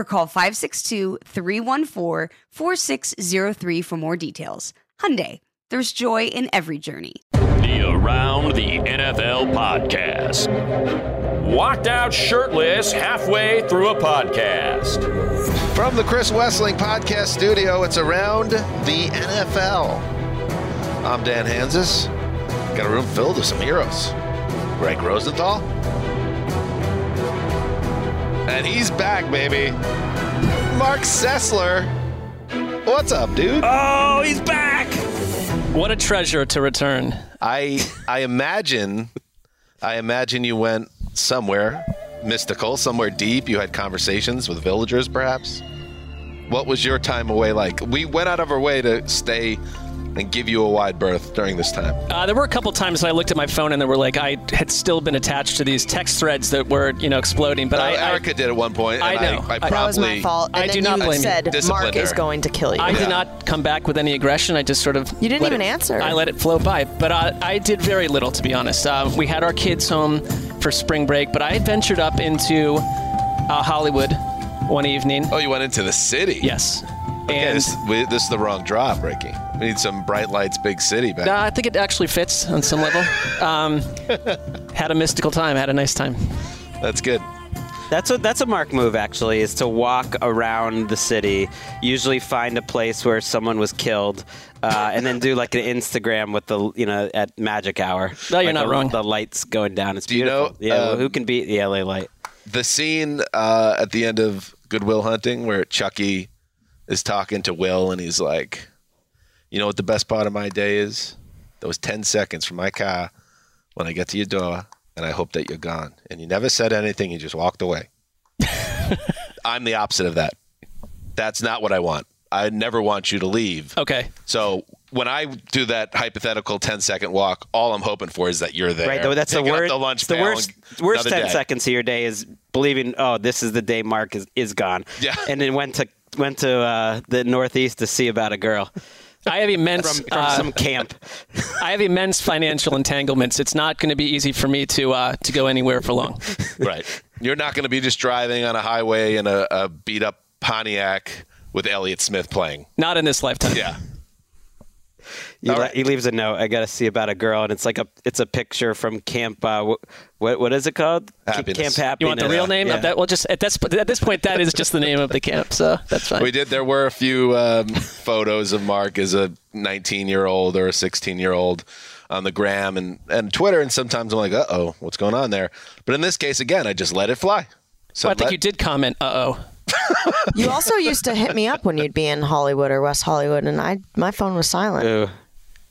or call 562-314-4603 for more details. Hyundai, there's joy in every journey. The Around the NFL podcast. Walked out shirtless halfway through a podcast. From the Chris Wesseling Podcast Studio, it's Around the NFL. I'm Dan Hanzus. Got a room filled with some heroes. Greg Rosenthal. And he's back, baby. Mark Sessler. What's up, dude? Oh, he's back! What a treasure to return. I I imagine I imagine you went somewhere mystical, somewhere deep. You had conversations with villagers, perhaps. What was your time away like? We went out of our way to stay and give you a wide berth during this time. Uh, there were a couple times I looked at my phone and there were like I had still been attached to these text threads that were you know exploding. But Uh, I, I did at one point. I and know. I, I- I That was my fault. And I then do not you blame you. said Disciplined Mark is going to kill you. I Yeah. did not come back with any aggression. I just sort of You didn't even it- answer. I let it flow by. But uh, I did very little, to be honest. Uh, we had our kids home for spring break, but I ventured up into uh, Hollywood one evening. Oh, you went into the city. Yes, Okay, and this, we, this is the wrong drop, Ricky. We need some bright lights, big city back. uh, I think it actually fits on some level. Um, had a mystical time. Had a nice time. That's good. That's a that's a Mark move actually is to walk around the city, usually find a place where someone was killed, uh, and then do like an Instagram with the you know at magic hour. No, you're Like not the, wrong. The lights going down. It's Do you beautiful. know, yeah, well, um, who can beat the LA light? The scene uh, at the end of Good Will Hunting where Chucky is talking to Will and he's like, You know what the best part of my day is? Those 10 seconds from my car when I get to your door and I hope that you're gone. And you never said anything, you just walked away. I'm the opposite of that. That's not what I want. I never want you to leave. Okay. So when I do that hypothetical 10 second walk, all I'm hoping for is that you're there. Right, that's the. The, lunch the worst. and Worst ten day. seconds of your day is believing. Oh, this is the day Mark is, is gone. Yeah. and then went to went to uh, the Northeast to see about a girl I have immense. from, from uh, some camp. I have immense financial entanglements. It's not going to be easy for me to uh, to go anywhere for long. Right. You're not going to be just driving on a highway in a, a beat up Pontiac with Elliott Smith playing. Not in this lifetime. Yeah. He, right. he leaves a note. I got to see about a girl, and it's like a it's a picture from Camp. Uh, what what is it called? Happiness. Camp Happiness. You want the real name Yeah. of that? Well, just at this at this point, that is just the name of the camp. So that's fine. We did. There were a few um, photos of Mark as a 19 year old or a 16 year old on the gram and, and Twitter. And sometimes I'm like, uh oh, what's going on there? But in this case, again, I just let it fly. So Well, I think let- you did comment. Uh oh. You also used to hit me up when you'd be in Hollywood or West Hollywood, and I my phone was silent. Ooh.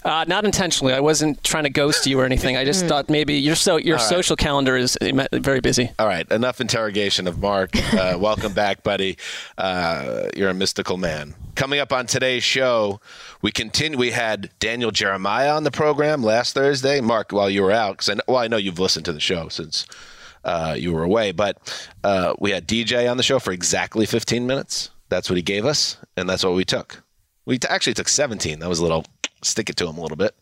Uh, not intentionally. I wasn't trying to ghost you or anything. I just thought maybe your so your social calendar is very busy. All right, enough interrogation of Mark. Uh, welcome back, buddy. Uh, you're a mystical man. Coming up on today's show, we continue. We had Daniel Jeremiah on the program last Thursday. Mark, while you were out, because I know, well, I know you've listened to the show since uh, you were away, but uh, we had DJ on the show for exactly 15 minutes. That's what he gave us, and that's what we took. We t- actually took 17. That was a little stick it to him a little bit.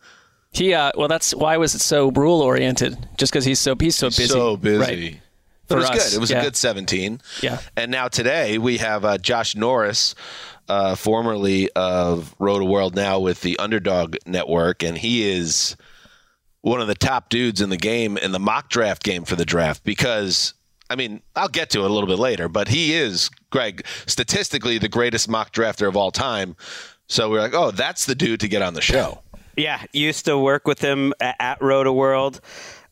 He uh, well, that's why was it so rule oriented? Just because he's so he's so busy. So busy. Right. But it was us, good. It was yeah. a good 17. Yeah. And now today we have uh, Josh Norris, uh, formerly of Rotoworld, now with the Underdog Network, and he is one of the top dudes in the game in the mock draft game for the draft because. I mean, I'll get to it a little bit later, but he is, Greg, statistically the greatest mock drafter of all time. So we're like, oh, that's the dude to get on the show. Yeah, used to work with him at, Rotoworld,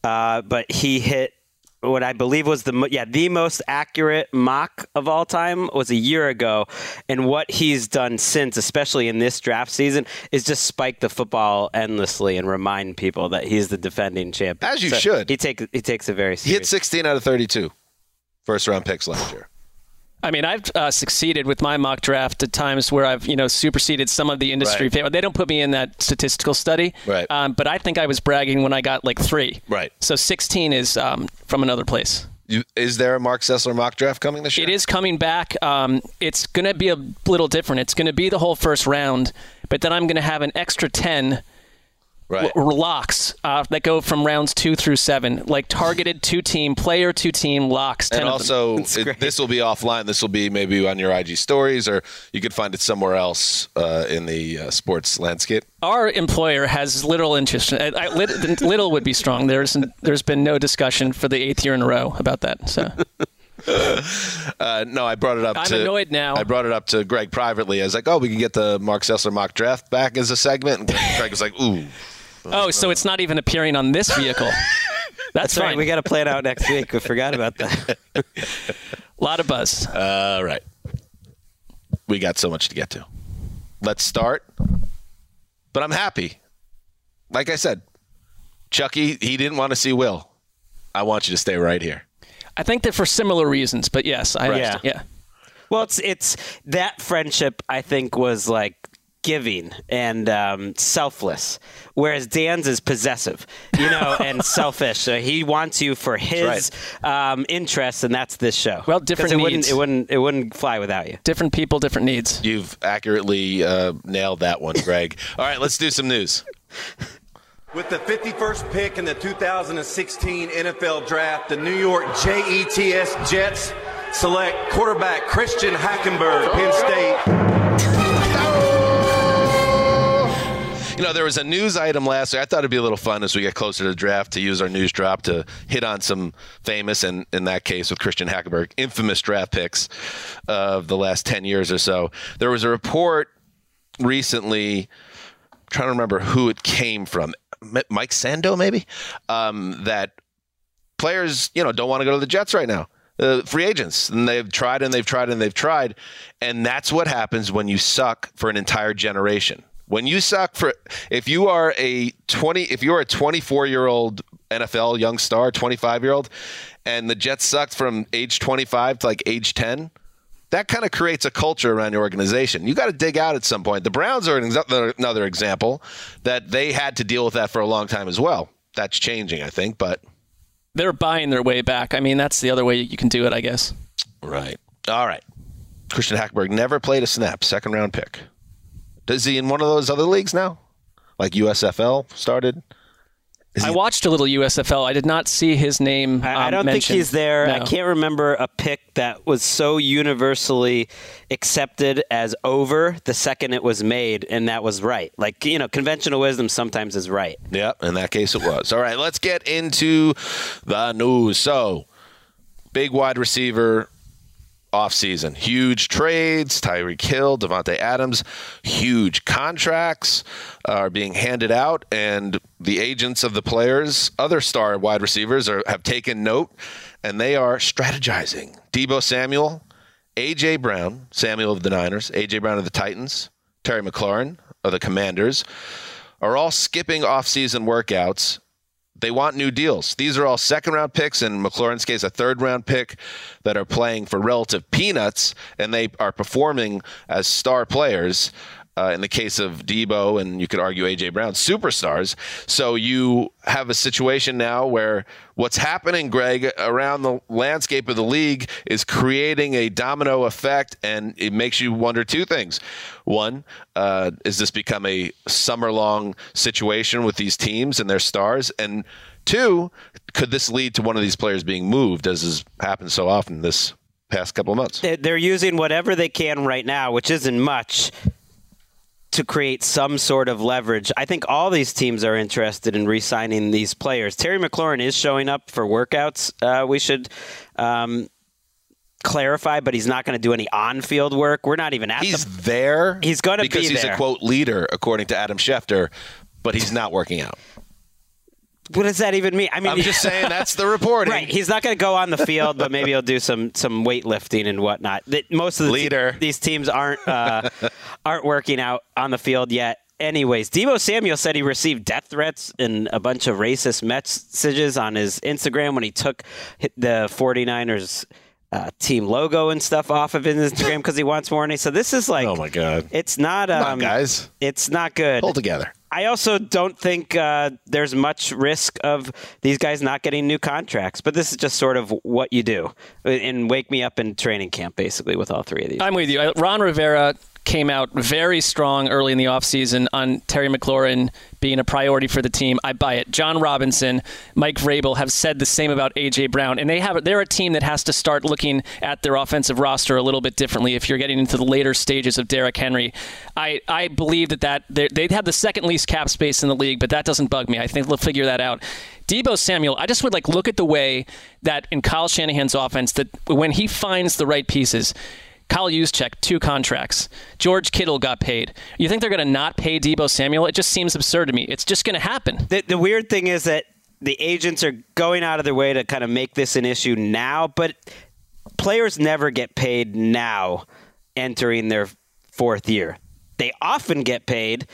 uh, but he hit what I believe was the yeah the most accurate mock of all time was a year ago, and what he's done since, especially in this draft season, is just spike the football endlessly and remind people that he's the defending champion. As you should. He takes he takes it very He hit 16 out of 32 first round picks last year. I mean, I've uh, succeeded with my mock draft at times where I've, you know, superseded some of the industry. Right. They don't put me in that statistical study, Right. Um, but I think I was bragging when I got like three. Right. So 16 is um, from another place. You, is there a Mark Sessler mock draft coming this year? It is coming back. Um, it's going to be a little different. It's going to be the whole first round, but then I'm going to have an extra 10 Right. w- locks uh, that go from rounds two through seven, like targeted two team player, two team locks. 10 and also, it, this will be offline. This will be maybe on your IG stories, or you could find it somewhere else uh, in the uh, sports landscape. our employer has little interest. I, I, little would be strong. There's there's been no discussion for the eighth year in a row about that. So Uh, no, I brought it up. I'm to, annoyed now. I brought it up to Greg privately. I was like, "Oh, we can get the Mark Sessler mock draft back as a segment." And Greg was like, "Ooh, oh, so it's not even appearing on this vehicle. That's, That's right. We got to play it out next week. We forgot about that. a lot of buzz. all right." We got so much to get to. Let's start. But I'm happy. Like I said, Chucky, he didn't want to see Will. I want you to stay right here. I think that for similar reasons, but yes, I Right. understand. yeah. Well, it's it's that friendship I think was like giving and um, selfless, whereas Dan's is possessive, you know, and selfish. So he wants you for his um, interests, and that's this show. Well, different it wouldn't needs. it wouldn't it wouldn't fly without you. Different people, different needs. You've accurately uh, nailed that one, Greg. All right, let's do some news. With the 51st pick in the 2016 NFL Draft, the New York JETS Jets select quarterback Christian Hackenberg, Penn State. You know, there was a news item last week. I thought it'd be a little fun as we get closer to the draft to use our news drop to hit on some famous, and in that case with Christian Hackenberg, infamous draft picks of the last 10 years or so. There was a report recently, I'm trying to remember who it came from, Mike Sando, maybe, um, that players, you know, don't want to go to the Jets right now. Uh, free agents, and they've tried and they've tried and they've tried, and that's what happens when you suck for an entire generation. When you suck for, if you are a twenty, if you're a 24 year old NFL young star, 25 year old, and the Jets sucked from age 25 to like age 10, that kind of creates a culture around your organization. You got to dig out at some point. The Browns are an ex- another example that they had to deal with that for a long time as well. That's changing, I think, but They're buying their way back. I mean, that's the other way you can do it, I guess. Right. All right. Christian Hackenberg never played a snap, second round pick. Does he in one of those other leagues now? Like USFL started? I watched a little USFL. I did not see his name. I, I um, don't think he's there. I can't remember a pick that was so universally accepted as over the second it was made, and that was right. Like you know, conventional wisdom sometimes is right. Yeah, in that case it was. All right, let's get into the news. So, big wide receiver offseason. Huge trades, Tyreek Hill, Davante Adams, huge contracts are being handed out, and the agents of the players, other star wide receivers, are, have taken note, and they are strategizing. Deebo Samuel, A.J. Brown, Samuel of the Niners, A.J. Brown of the Titans, Terry McLaurin of the Commanders, are all skipping off-season workouts They want new deals. These are all second round picks, and McLaurin's case, a third round pick that are playing for relative peanuts, and they are performing as star players. Uh, in the case of Deebo and you could argue AJ Brown, superstars. So you have a situation now where what's happening, Greg, around the landscape of the league is creating a domino effect, and it makes you wonder two things. One, uh, is this become a summer long situation with these teams and their stars? And two, could this lead to one of these players being moved, as has happened so often this past couple of months? They- They're using whatever they can right now, which isn't much, to create some sort of leverage. I think all these teams are interested in re-signing these players. Terry McLaurin is showing up for workouts. Uh, we should. Um, clarify but he's not going to do any on-field work we're not even at He's the there. He's gonna be because he's a quote leader, according to Adam Schefter, but he's not working out. What does that even mean i mean I'm just saying that's the reporting. Right, he's not going to go on the field, but maybe he'll do some some weightlifting and whatnot. Most of the te- Leader. these teams aren't uh, aren't working out on the field yet. Anyways, Deebo Samuel said he received death threats and a bunch of racist messages on his Instagram when he took the 49ers uh, team logo and stuff off of his Instagram because he wants more money. So this is like, Oh my god. it's not, um, Come on, guys. it's not good. Hold together. I also don't think uh, there's much risk of these guys not getting new contracts, but this is just sort of what you do and wake me up in training camp, basically, with all three of these. I'm with you. Uh, Ron Rivera came out very strong early in the offseason on Terry McLaurin being a priority for the team. I buy it. Jon Robinson, Mike Vrabel have said the same about AJ Brown, and they have they're a team that has to start looking at their offensive roster a little bit differently if you're getting into the later stages of Derrick Henry. I, I believe that, that they have the second least cap space in the league, but that doesn't bug me. I think they'll figure that out. Deebo Samuel, I just would like look at the way that in Kyle Shanahan's offense that when he finds the right pieces, Kyle Juszczyk, two contracts. George Kittle got paid. You think they're going to not pay Deebo Samuel? It just seems absurd to me. It's just going to happen. The, the weird thing is that the agents are going out of their way to kind of make this an issue now, but players never get paid now entering their fourth year. They often get paid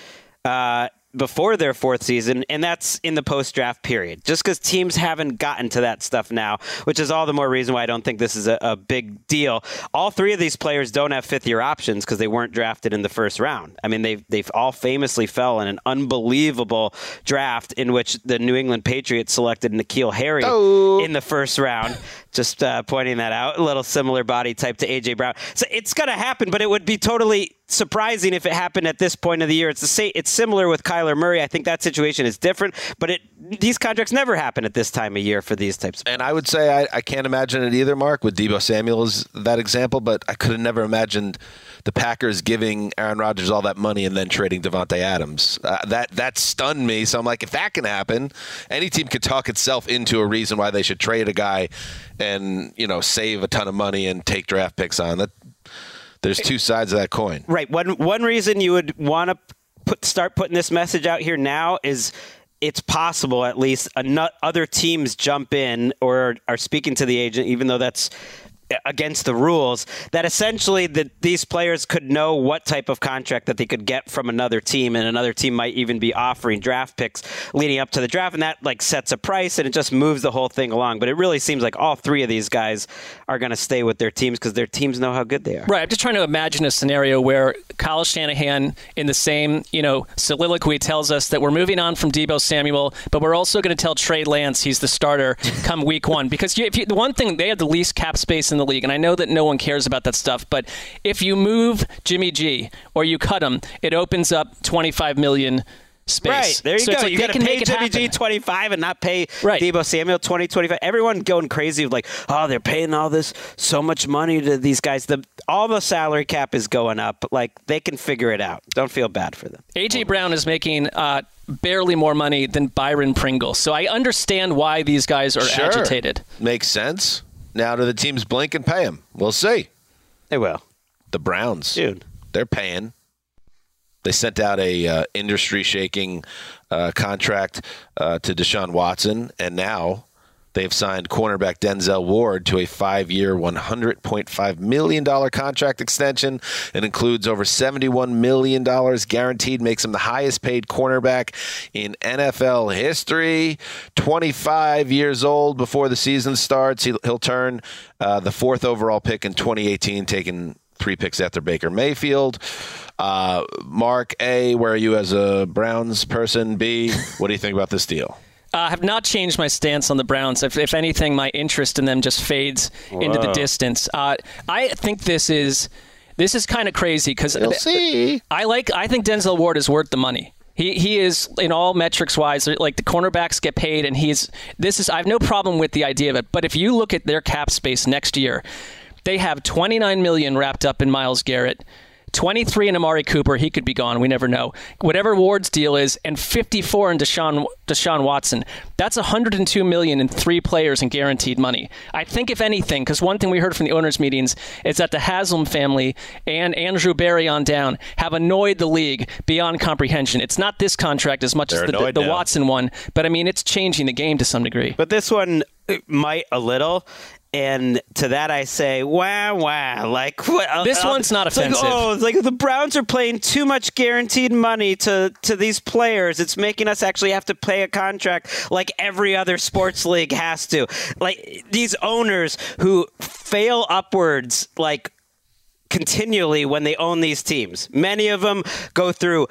uh, before their fourth season, and that's in the post draft period. Just because teams haven't gotten to that stuff now, which is all the more reason why I don't think this is a, a big deal. All three of these players don't have fifth year options because they weren't drafted in the first round. I mean, they've they've all famously fell in an unbelievable draft in which the New England Patriots selected N'Keal Harry oh. in the first round. Just uh, pointing that out. A little similar body type to AJ Brown. So it's going to happen, but it would be totally surprising if it happened at this point of the year. It's the same. It's similar with Kyler Murray. I think that situation is different, but it these contracts never happen at this time of year for these types. Of And I would say I, I can't imagine it either, Mark, with Deebo Samuel that example, but I could have never imagined the Packers giving Aaron Rodgers all that money and then trading Davante Adams. Uh, that that stunned me. So I'm like, if that can happen, any team could talk itself into a reason why they should trade a guy and you know save a ton of money and take draft picks on. That there's two sides of that coin. Right. One one reason you would want to put start putting this message out here now is it's possible at least ano- other teams jump in or are speaking to the agent, even though that's against the rules that essentially that these players could know what type of contract that they could get from another team and another team might even be offering draft picks leading up to the draft and that like sets a price and it just moves the whole thing along. But it really seems like all three of these guys are going to stay with their teams because their teams know how good they are Right. I'm just trying to imagine a scenario where Kyle Shanahan, in the same you know soliloquy, tells us that we're moving on from Deebo Samuel, but we're also going to tell Trey Lance he's the starter come Week One because you, if you, the one thing they have the least cap space in the league, and I know that no one cares about that stuff, but if you move Jimmy G or you cut him, it opens up 25 million space. Right there you So it's go. like you they got to can pay make it Jimmy G twenty five and not pay Right. Deebo Samuel twenty twenty five. Everyone going crazy like, oh, they're paying all this so much money to these guys. The all the salary cap is going up. Like they can figure it out. Don't feel bad for them. AJ Brown is making uh, barely more money than Byron Pringle, so I understand why these guys are Sure. agitated. Makes sense. Now do the teams blink and pay him? We'll see. They will, The Browns. dude. they're paying. They sent out a uh, industry shaking uh, contract uh, to Deshaun Watson, and now They've signed cornerback Denzel Ward to a five-year, $100.5 million contract extension. It includes over $71 million guaranteed, makes him the highest-paid cornerback in NFL history. 25 years old before the season starts. He'll, he'll turn uh, the fourth overall pick in 2018, taking three picks after Baker Mayfield. Uh, Mark A, where are you as a Browns person? B, what do you think about this deal? I uh, have not changed my stance on the Browns. If, if anything, my interest in them just fades Whoa. into the distance. Uh, I think this is this is kind of crazy because. I like. I think Denzel Ward is worth the money. He he is in all metrics wise. Like the cornerbacks get paid, and he's this is. I have no problem with the idea of it. But if you look at their cap space next year, they have 29 million wrapped up in Myles Garrett. 23 in Amari Cooper, he could be gone. We never know. Whatever Ward's deal is, and 54 in Deshaun Deshaun Watson. That's 102 million in three players in guaranteed money. I think if anything, because one thing we heard from the owners' meetings is that the Haslam family and Andrew Berry on down have annoyed the league beyond comprehension. It's not this contract as much They're as the, the, the Watson one, but I mean it's changing the game to some degree. But this one uh, might a little and to that I say, wow, wow. Like what? Uh, this uh, one's not offensive. Like, oh, like the Browns are playing too much guaranteed money to to these players. It's making us actually have to pay a contract like every other sports league has to. Like these owners who fail upwards, like continually when they own these teams. Many of them go through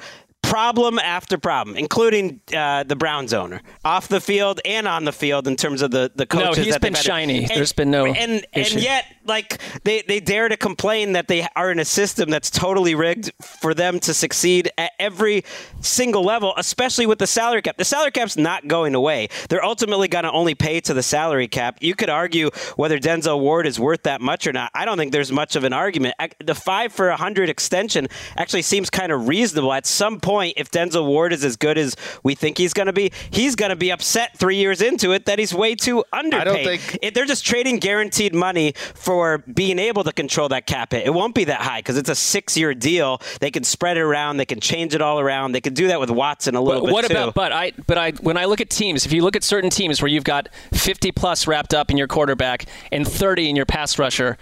problem after problem, including uh, the Browns owner, off the field and on the field in terms of the the coaches. No, he's been shiny. And, There's been no and issue. and yet like they they dare to complain that they are in a system that's totally rigged for them to succeed at every single level, especially with the salary cap. The salary cap's not going away. They're ultimately going to only pay to the salary cap. You could argue whether Denzel Ward is worth that much or not. I don't think there's much of an argument. The five for a hundred extension actually seems kind of reasonable. At some point, if Denzel Ward is as good as we think he's going to be, he's going to be upset three years into it that he's way too underpaid. I don't think they're just trading guaranteed money for being able to control that cap hit. It won't be that high because it's a six-year deal. They can spread it around. They can change it all around. They can do that with Watson a little but bit. What too. about? But I, but I, when I look at teams, if you look at certain teams where you've got 50 plus wrapped up in your quarterback and 30 in your pass rusher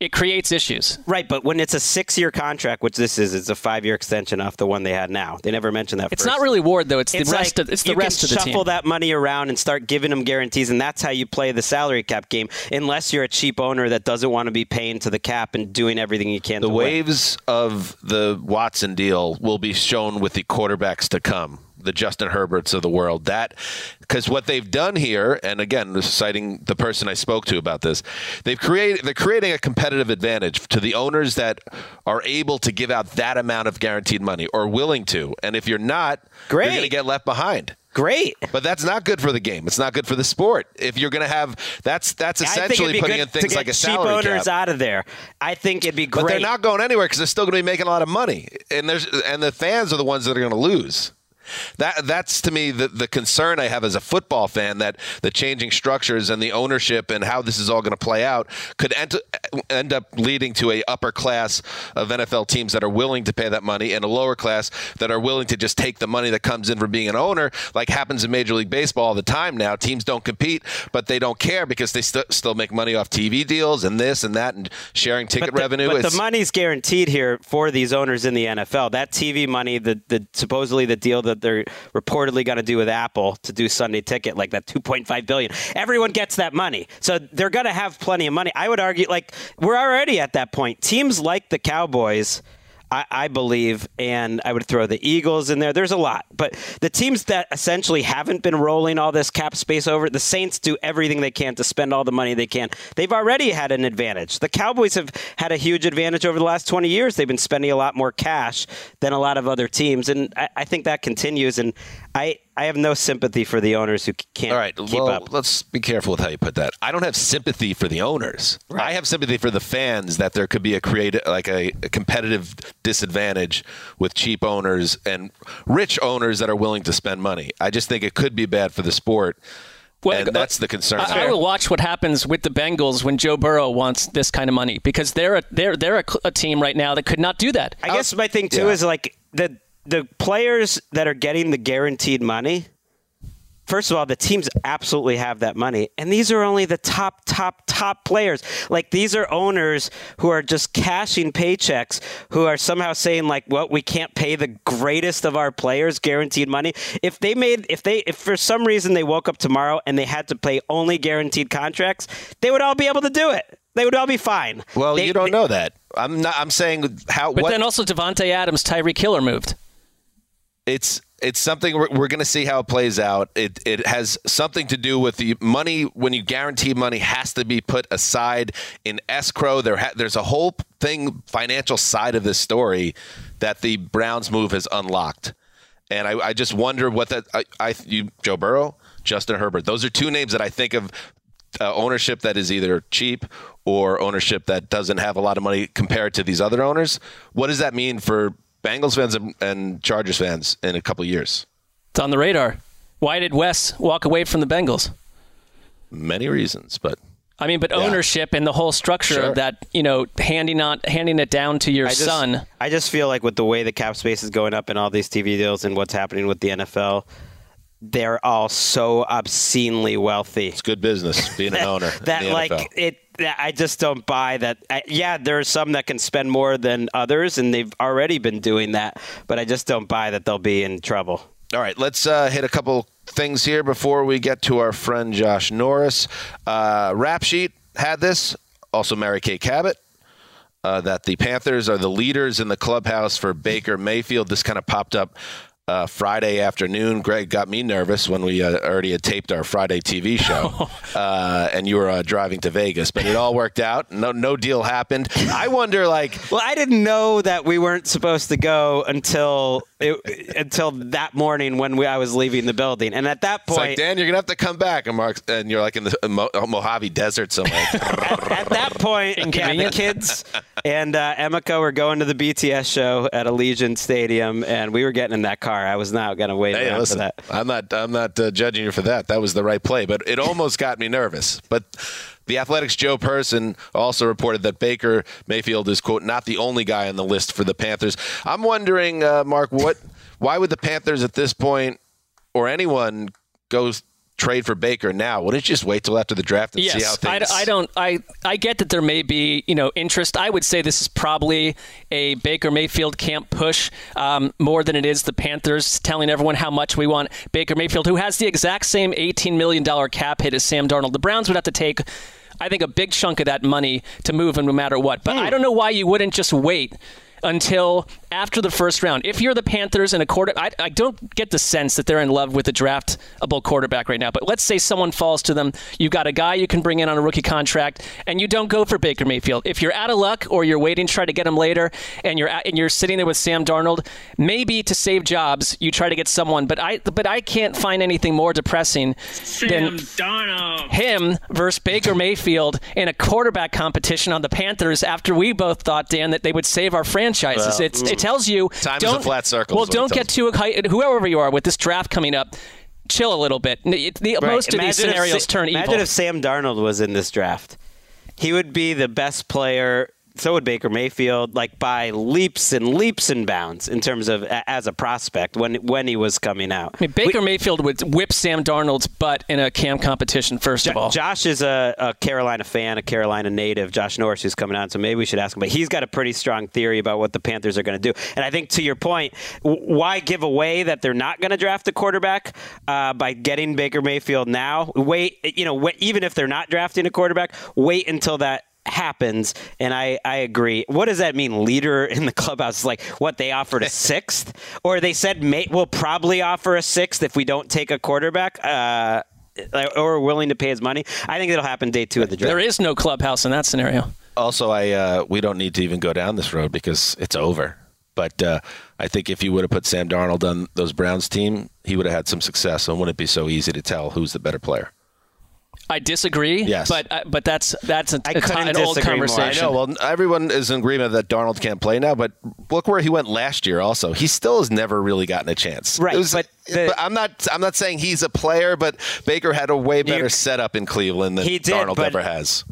it creates issues. Right, but when it's a six-year contract, which this is, it's a five-year extension off the one they had now. They never mentioned that. It's first. not really Ward though. It's, it's the rest like of it's the rest of the team. Shuffle that money around and start giving them guarantees, and that's how you play the salary cap game. Unless you're a cheap owner that doesn't want to be paying to the cap and doing everything you can. The waves win. of the Watson deal will be shown with the quarterbacks to come the Justin Herberts of the world. That because what they've done here, and again, this is citing the person I spoke to about this, they've created they're creating a competitive advantage to the owners that are able to give out that amount of guaranteed money or willing to. And if you're not, Great. you're going to get left behind. Great, but that's not good for the game. It's not good for the sport. If you're going to have that's that's essentially putting in things like a cheap salary owners cap. out of there. I think it'd be great. But they're not going anywhere because they're still going to be making a lot of money, and there's and the fans are the ones that are going to lose. That that's to me the the concern I have as a football fan that the changing structures and the ownership and how this is all going to play out could end, end up leading to a upper class of NFL teams that are willing to pay that money and a lower class that are willing to just take the money that comes in from being an owner, like happens in Major League Baseball all the time now. Teams don't compete, but they don't care because they st- still make money off TV deals and this and that and sharing ticket but the, revenue. But the money's guaranteed here for these owners in the NFL. That TV money, the, the supposedly the deal that they're reportedly going to do with Apple to do Sunday Ticket, like that 2.5 billion. Everyone gets that money, so they're going to have plenty of money. I would argue, like we're already at that point. Teams like the Cowboys I, I, believe, and I would throw the Eagles in there. There's a lot, but the teams that essentially haven't been rolling all this cap space over, the Saints do everything they can to spend all the money they can. They've already had an advantage. The Cowboys have had a huge advantage over the last 20 years. They've been spending a lot more cash than a lot of other teams, and I, I think that continues. And I, I have no sympathy for the owners who can't All right, keep well, up. Let's be careful with how you put that. I don't have sympathy for the owners. Right. I have sympathy for the fans that there could be a creative, like a, a, competitive disadvantage with cheap owners and rich owners that are willing to spend money. I just think it could be bad for the sport. Well, and that's the concern. I, I, will watch what happens with the Bengals when Joe Burrow wants this kind of money because they're a, they're they're a, a team right now that could not do that. I guess my thing too yeah. is like the the players that are getting the guaranteed money first of all, the teams absolutely have that money. And these are only the top, top, top players. Like these are owners who are just cashing paychecks, who are somehow saying, like, well, we can't pay the greatest of our players guaranteed money. If they made, if they, if for some reason they woke up tomorrow and they had to pay only guaranteed contracts, they would all be able to do it. They would all be fine. Well, They- you don't they- know that. I'm not. I'm saying how. But what, then also Davante Adams, Tyree Killer moved. It's it's something we're, we're going to see how it plays out. It it has something to do with the money when you guarantee money has to be put aside in escrow. There ha- there's a whole thing financial side of this story that the Browns move has unlocked, and I, I just wonder what that I, I you Joe Burrow, Justin Herbert. Those are two names that I think of. Uh, ownership that is either cheap or ownership that doesn't have a lot of money compared to these other owners. What does that mean for Bengals fans and, and Chargers fans in a couple years? It's on the radar. Why did Wes walk away from the Bengals? Many reasons, but I mean, but Yeah. ownership and the whole structure Sure. of that, you know, handing on handing it down to your I just, son. I just feel like with the way the cap space is going up and all these TV deals and what's happening with the NFL, they're all so obscenely wealthy. it's good business being an owner. in that the like NFL. it that I just don't buy that. I, yeah, there are some that can spend more than others, and they've already been doing that. But I just don't buy that they'll be in trouble. All right, let's uh, hit a couple things here before we get to our friend Josh Norris. Uh, Rap Sheet had this, also Mary Kay Cabot. Uh, that the Panthers are the leaders in the clubhouse for Baker Mayfield. This kind of popped up uh, Friday afternoon. Greg got me nervous when we uh, already had taped our Friday TV show, uh, and you were uh, driving to Vegas, but it all worked out. No, no deal happened. I wonder, like, Well, I didn't know that we weren't supposed to go until it, until that morning when we, I was leaving the building, and at that it's like point, Dan, you're gonna have to come back, and Mark, and you're like in the Mo- Mojave Desert somewhere. at, at that point, yeah, the kids and uh, Emika were going to the BTS show at Allegiant Stadium, and we were getting in that car. I was not going to wait Hey, around listen, for that. I'm not. I'm not uh, judging you for that. That was the right play, but it almost got me nervous. But the Athletics' Joe Person also reported that Baker Mayfield is quote not the only guy on the list for the Panthers. I'm wondering, uh, Mark, what? Why would the Panthers at this point, or anyone, go trade for Baker now? Wouldn't you just wait till after the draft and see how Yes, I. I don't. I I get that there may be you know interest. I would say this is probably a Baker Mayfield camp push um, more than it is the Panthers telling everyone how much we want Baker Mayfield, who has the exact same eighteen million dollar cap hit as Sam Darnold. The Browns would have to take. I think a big chunk of that money to move him no matter what. But I hmm. don't know why you wouldn't just wait until after the first round. If you're the Panthers and a quarter, I, I don't get the sense that they're in love with a draftable quarterback right now. But let's say someone falls to them, you've got a guy you can bring in on a rookie contract, and you don't go for Baker Mayfield. If you're out of luck or you're waiting to try to get him later, and you're at, and you're sitting there with Sam Darnold, maybe to save jobs, you try to get someone. But I but I can't find anything more depressing than him versus Baker Mayfield in a quarterback competition on the Panthers after we both thought, Dan, that they would save our franchises. Well, it's, it tells you Time is a don't, flat circle, Well, is what it don't get too excited. Whoever you are with this draft coming up, chill a little bit. The, the- Right. Most of these Imagine if scenarios Sa- turn Imagine evil. if Sam Darnold was in this draft. He would be the best player. So would Baker Mayfield, like by leaps and leaps and bounds in terms of as a prospect when when he was coming out. I mean, Baker Mayfield would whip Sam Darnold's butt in a cam competition. First of all, Josh is a, a Carolina fan, a Carolina native. Josh Norris, who's coming on, so maybe we should ask him. But he's got a pretty strong theory about what the Panthers are going to do. And I think to your point, w- why give away that they're not going to draft a quarterback uh, by getting Baker Mayfield now? Wait, you know, wait, even if they're not drafting a quarterback, wait until that happens and I, I agree what does that mean leader in the clubhouse like what they offered a sixth or they said may, we'll probably offer a sixth if we don't take a quarterback uh or willing to pay his money. I think it'll happen day two of the draft. there is no clubhouse in that scenario. also I uh, we don't need to even go down this road because it's over. But uh, I think if you would have put Sam Darnold on those Browns team, he would have had some success, and wouldn't it be so easy to tell who's the better player? I disagree. Yes. but uh, but that's that's a, I a- couldn't an old disagree more. I conversation. I know. Well, everyone is in agreement that Darnold can't play now, but look where he went last year. Also, he still has never really gotten a chance. Right, It was- but the- I'm not. I'm not saying he's a player, but Baker had a way better You- setup in Cleveland than He did, Darnold but- ever has.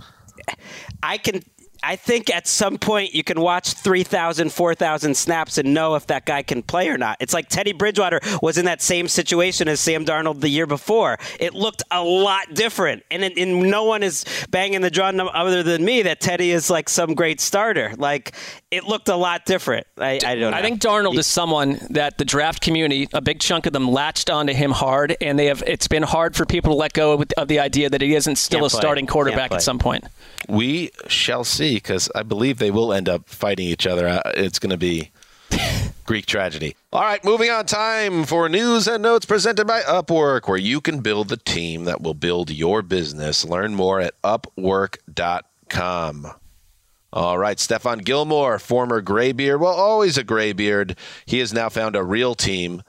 I can. I think at some point you can watch 3,000, 4,000 snaps and know if that guy can play or not. It's like Teddy Bridgewater was in that same situation as Sam Darnold the year before. It looked a lot different. And, it, and no one is banging the drum other than me that Teddy is like some great starter. Like, it looked a lot different. I, I don't know. I think Darnold is someone that the draft community, a big chunk of them, latched onto him hard, and they have. It's been hard for people to let go of, of the idea that he isn't still a play. starting quarterback at some point. We shall see because I believe they will end up fighting each other. Uh, It's going to be Greek tragedy. All right, moving on. Time for news and notes presented by Upwork, where you can build the team that will build your business. Learn more at upwork.com. All right, Stephon Gilmore, former graybeard, well, always a graybeard. He has now found a real team.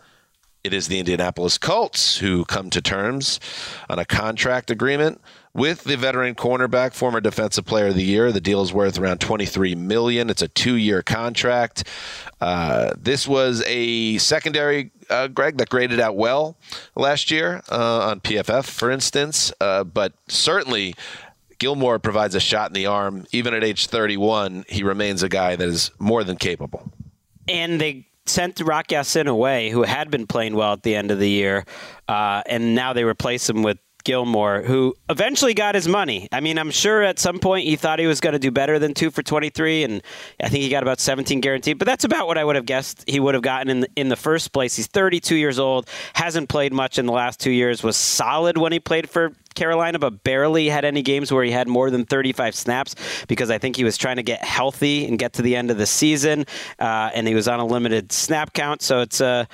It is the Indianapolis Colts who come to terms on a contract agreement with the veteran cornerback, former defensive player of the year. The deal is worth around 23 million. It's a two-year contract. Uh, this was a secondary, uh, Greg, that graded out well last year uh, on PFF, for instance. Uh, but certainly, Gilmore provides a shot in the arm. Even at age 31, he remains a guy that is more than capable. and they sent Rock away, who had been playing well at the end of the year, uh, and now they replace him with Gilmore, who eventually got his money. I mean, I'm sure at some point he thought he was going to do better than two for 23, and I think he got about 17 guaranteed. But that's about what I would have guessed he would have gotten in the, in the first place. He's 32 years old, hasn't played much in the last two years, was solid when he played for Carolina, but barely had any games where he had more than 35 snaps because I think he was trying to get healthy and get to the end of the season, uh, and he was on a limited snap count. So it's a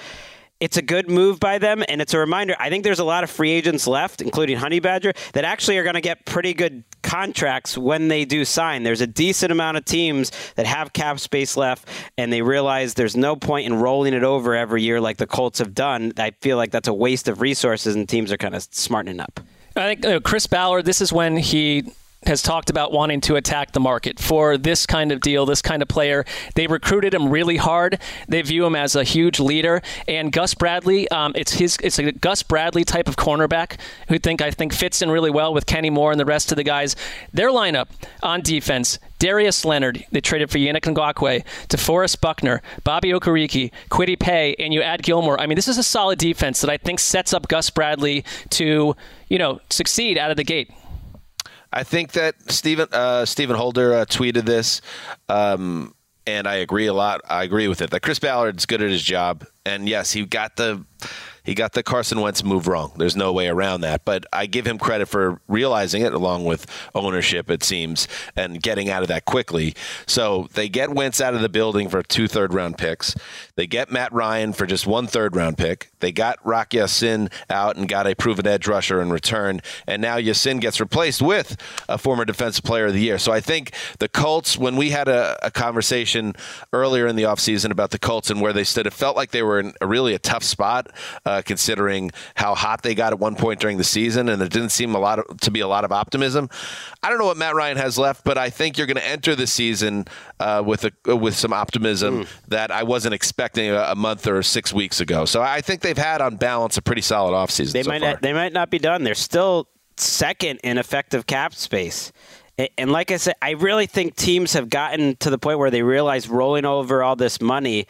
it's a good move by them, and it's a reminder. I think there's a lot of free agents left, including Honey Badger, that actually are going to get pretty good contracts when they do sign. There's a decent amount of teams that have cap space left, and they realize there's no point in rolling it over every year like the Colts have done. I feel like that's a waste of resources, and teams are kind of smartening up. I think you know, Chris Ballard. This is when he has talked about wanting to attack the market for this kind of deal, this kind of player. They recruited him really hard. They view him as a huge leader. And Gus Bradley, um, it's his, it's a Gus Bradley type of cornerback who think I think fits in really well with Kenny Moore and the rest of the guys. Their lineup on defense. Darius Leonard, they traded for Yannick Ngakoue, DeForest Buckner, Bobby Okereke, Kwity Paye, and you add Gilmore. I mean, this is a solid defense that I think sets up Gus Bradley to, you know, succeed out of the gate. I think that Stephen uh, Stephen Holder uh, tweeted this, um, and I agree a lot. I agree with it. That Chris Ballard's good at his job, and yes, he got the he got the Carson Wentz move wrong. There's no way around that. But I give him credit for realizing it, along with ownership, it seems, and getting out of that quickly. So they get Wentz out of the building for two third round picks. They get Matt Ryan for just one third round pick. They got Rock Ya-Sin out and got a proven edge rusher in return. And now Ya-Sin gets replaced with a former defensive player of the year. So I think the Colts, when we had a, a conversation earlier in the offseason about the Colts and where they stood, it felt like they were in a really a tough spot, uh, considering how hot they got at one point during the season, and there didn't seem a lot of, to be a lot of optimism. I don't know what Matt Ryan has left, but I think you're going to enter the season uh, with a, with some optimism that I wasn't expecting a, a month or six weeks ago. So I think they've had, on balance, a pretty solid offseason. They so might not, they might not be done. They're still second in effective cap space. And like I said, I really think teams have gotten to the point where they realize rolling over all this money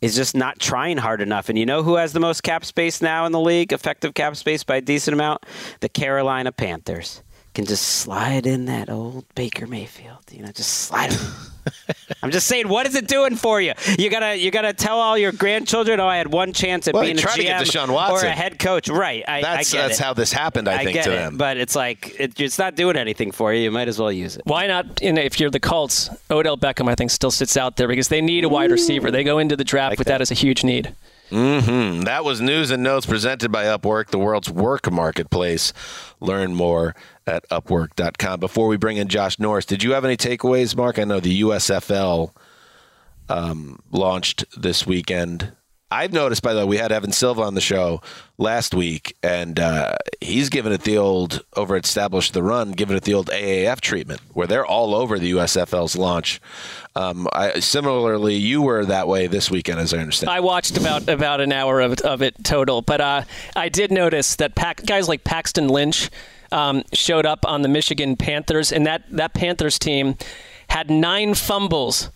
is just not trying hard enough. And you know who has the most cap space now in the league, effective cap space by a decent amount? The Carolina Panthers. Can just slide in that old Baker Mayfield. You know, just slide him. I'm just saying, what is it doing for you? You gotta, you gotta tell all your grandchildren, "Oh, I had one chance at Well, being a try to get GM or a head coach." Right? I, That's I get that's it. how this happened. I, think get to it, them. but it's like it, it's not doing anything for you. You might as well use it. Why not? You know, if you're the Colts, Odell Beckham, I think, still sits out there because they need a wide receiver. They go into the draft with that as a huge need. hmm That was news and notes presented by Upwork, the world's work marketplace. Learn more at upwork.com. Before we bring in Josh Norris, did you have any takeaways, Mark? I know the USFL um, launched this weekend. I've noticed, by the way, we had Evan Silva on the show last week, and uh, he's given it the old over at Establish the Run, given it the old AAF treatment, where they're all over the USFL's launch. Um, I, similarly, you were that way this weekend, as I understand. I watched about about an hour of, of it total, but uh, I did notice that guys like Paxton Lynch um, showed up on the Michigan Panthers, and that that Panthers team had nine fumbles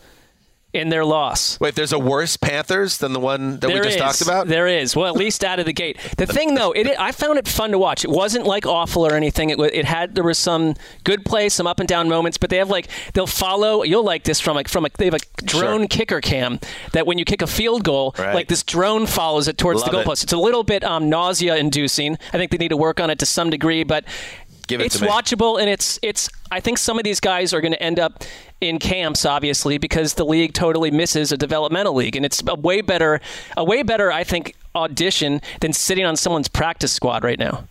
in their loss. Wait, there's a worse Panthers than the one that we just is. talked about? There is. Well, at least out of the gate. The thing, though, it, I found it fun to watch. It wasn't like awful or anything. It, it had there was some good plays, some up and down moments, but they have like they'll follow. You'll like this from like from a they have a drone kicker cam that when you kick a field goal, Right. like this drone follows it towards the Love it. goalpost. It's a little bit um, nausea inducing. I think they need to work on it to some degree, but. Give it it's to me. watchable and it's it's I think some of these guys are going to end up in camps obviously because the league totally misses a developmental league and it's a way better a way better I think audition than sitting on someone's practice squad right now.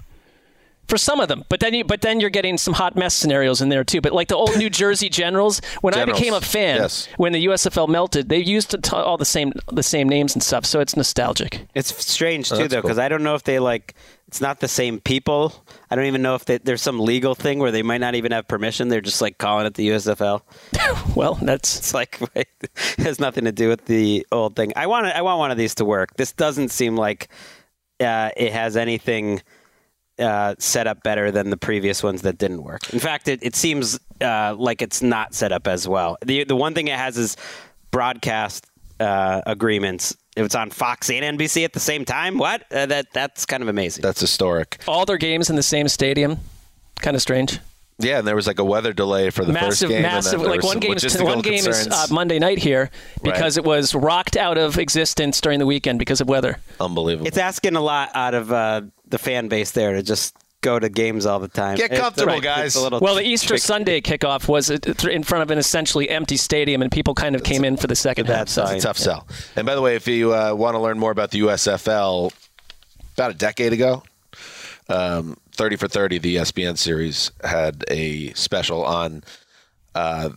For some of them, but then you, but then you're getting some hot mess scenarios in there too. But like the old New Jersey Generals, when I became a fan, yes. when the USFL melted, they used to t- all the same the same names and stuff. So it's nostalgic. It's strange too, that's though, cool. because I don't know if they like. It's not the same people. I don't even know if they, there's some legal thing where they might not even have permission. They're just like calling it the USFL. Well, that's It's like it has nothing to do with the old thing. I want I want one of these to work. This doesn't seem like uh, it has anything uh, set up better than the previous ones that didn't work. In fact, it, it seems uh, like it's not set up as well. the The one thing it has is broadcast uh, agreements. If it's on Fox and NBC at the same time, what? Uh, that that's kind of amazing. That's historic. all their games in the same stadium. Kind of strange. Yeah, and there was like a weather delay for the massive, first game. massive. and then there Like one game is one game is uh, Monday night here because Right. it was rocked out of existence during the weekend because of weather. Unbelievable. It's asking a lot out of uh, the fan base there to just go to games all the time. Get comfortable, it's guys. a little Well, the Easter tricky. Sunday kickoff was uh, in front of an essentially empty stadium, and people kind of came in for the second half. That's So. It's a tough sell. And by the way, if you uh, want to learn more about the USFL, about a decade ago, um, 30 for 30, the ESPN series had a special on uh,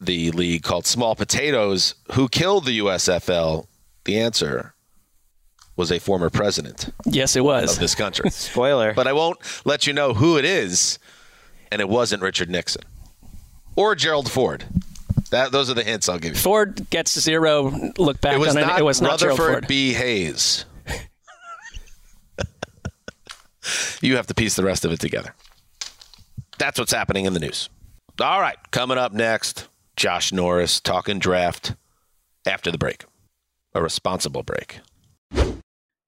the league called Small Potatoes. Who killed the USFL? The answer was a former president Yes, it was. of this country. Spoiler. but I won't let you know who it is, and it wasn't Richard Nixon or Gerald Ford. That those are the hints I'll give you. Ford gets zero look back It was on not it. It was not Gerald Rutherford Ford. B. Hayes. you have to piece the rest of it together. That's what's happening in the news. All right, coming up next, Josh Norris talking draft after the break. A responsible break.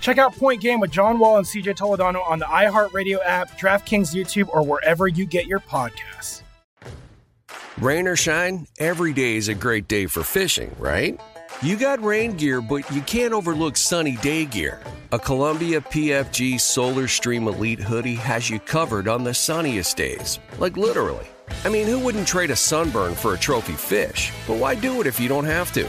Check out Point Game with John Wall and CJ Toledano on the iHeartRadio app, DraftKings YouTube, or wherever you get your podcasts. Rain or shine, every day is a great day for fishing, right? You got rain gear, but you can't overlook sunny day gear. A Columbia PFG Solar Stream Elite hoodie has you covered on the sunniest days. Like literally. I mean, who wouldn't trade a sunburn for a trophy fish? But why do it if you don't have to?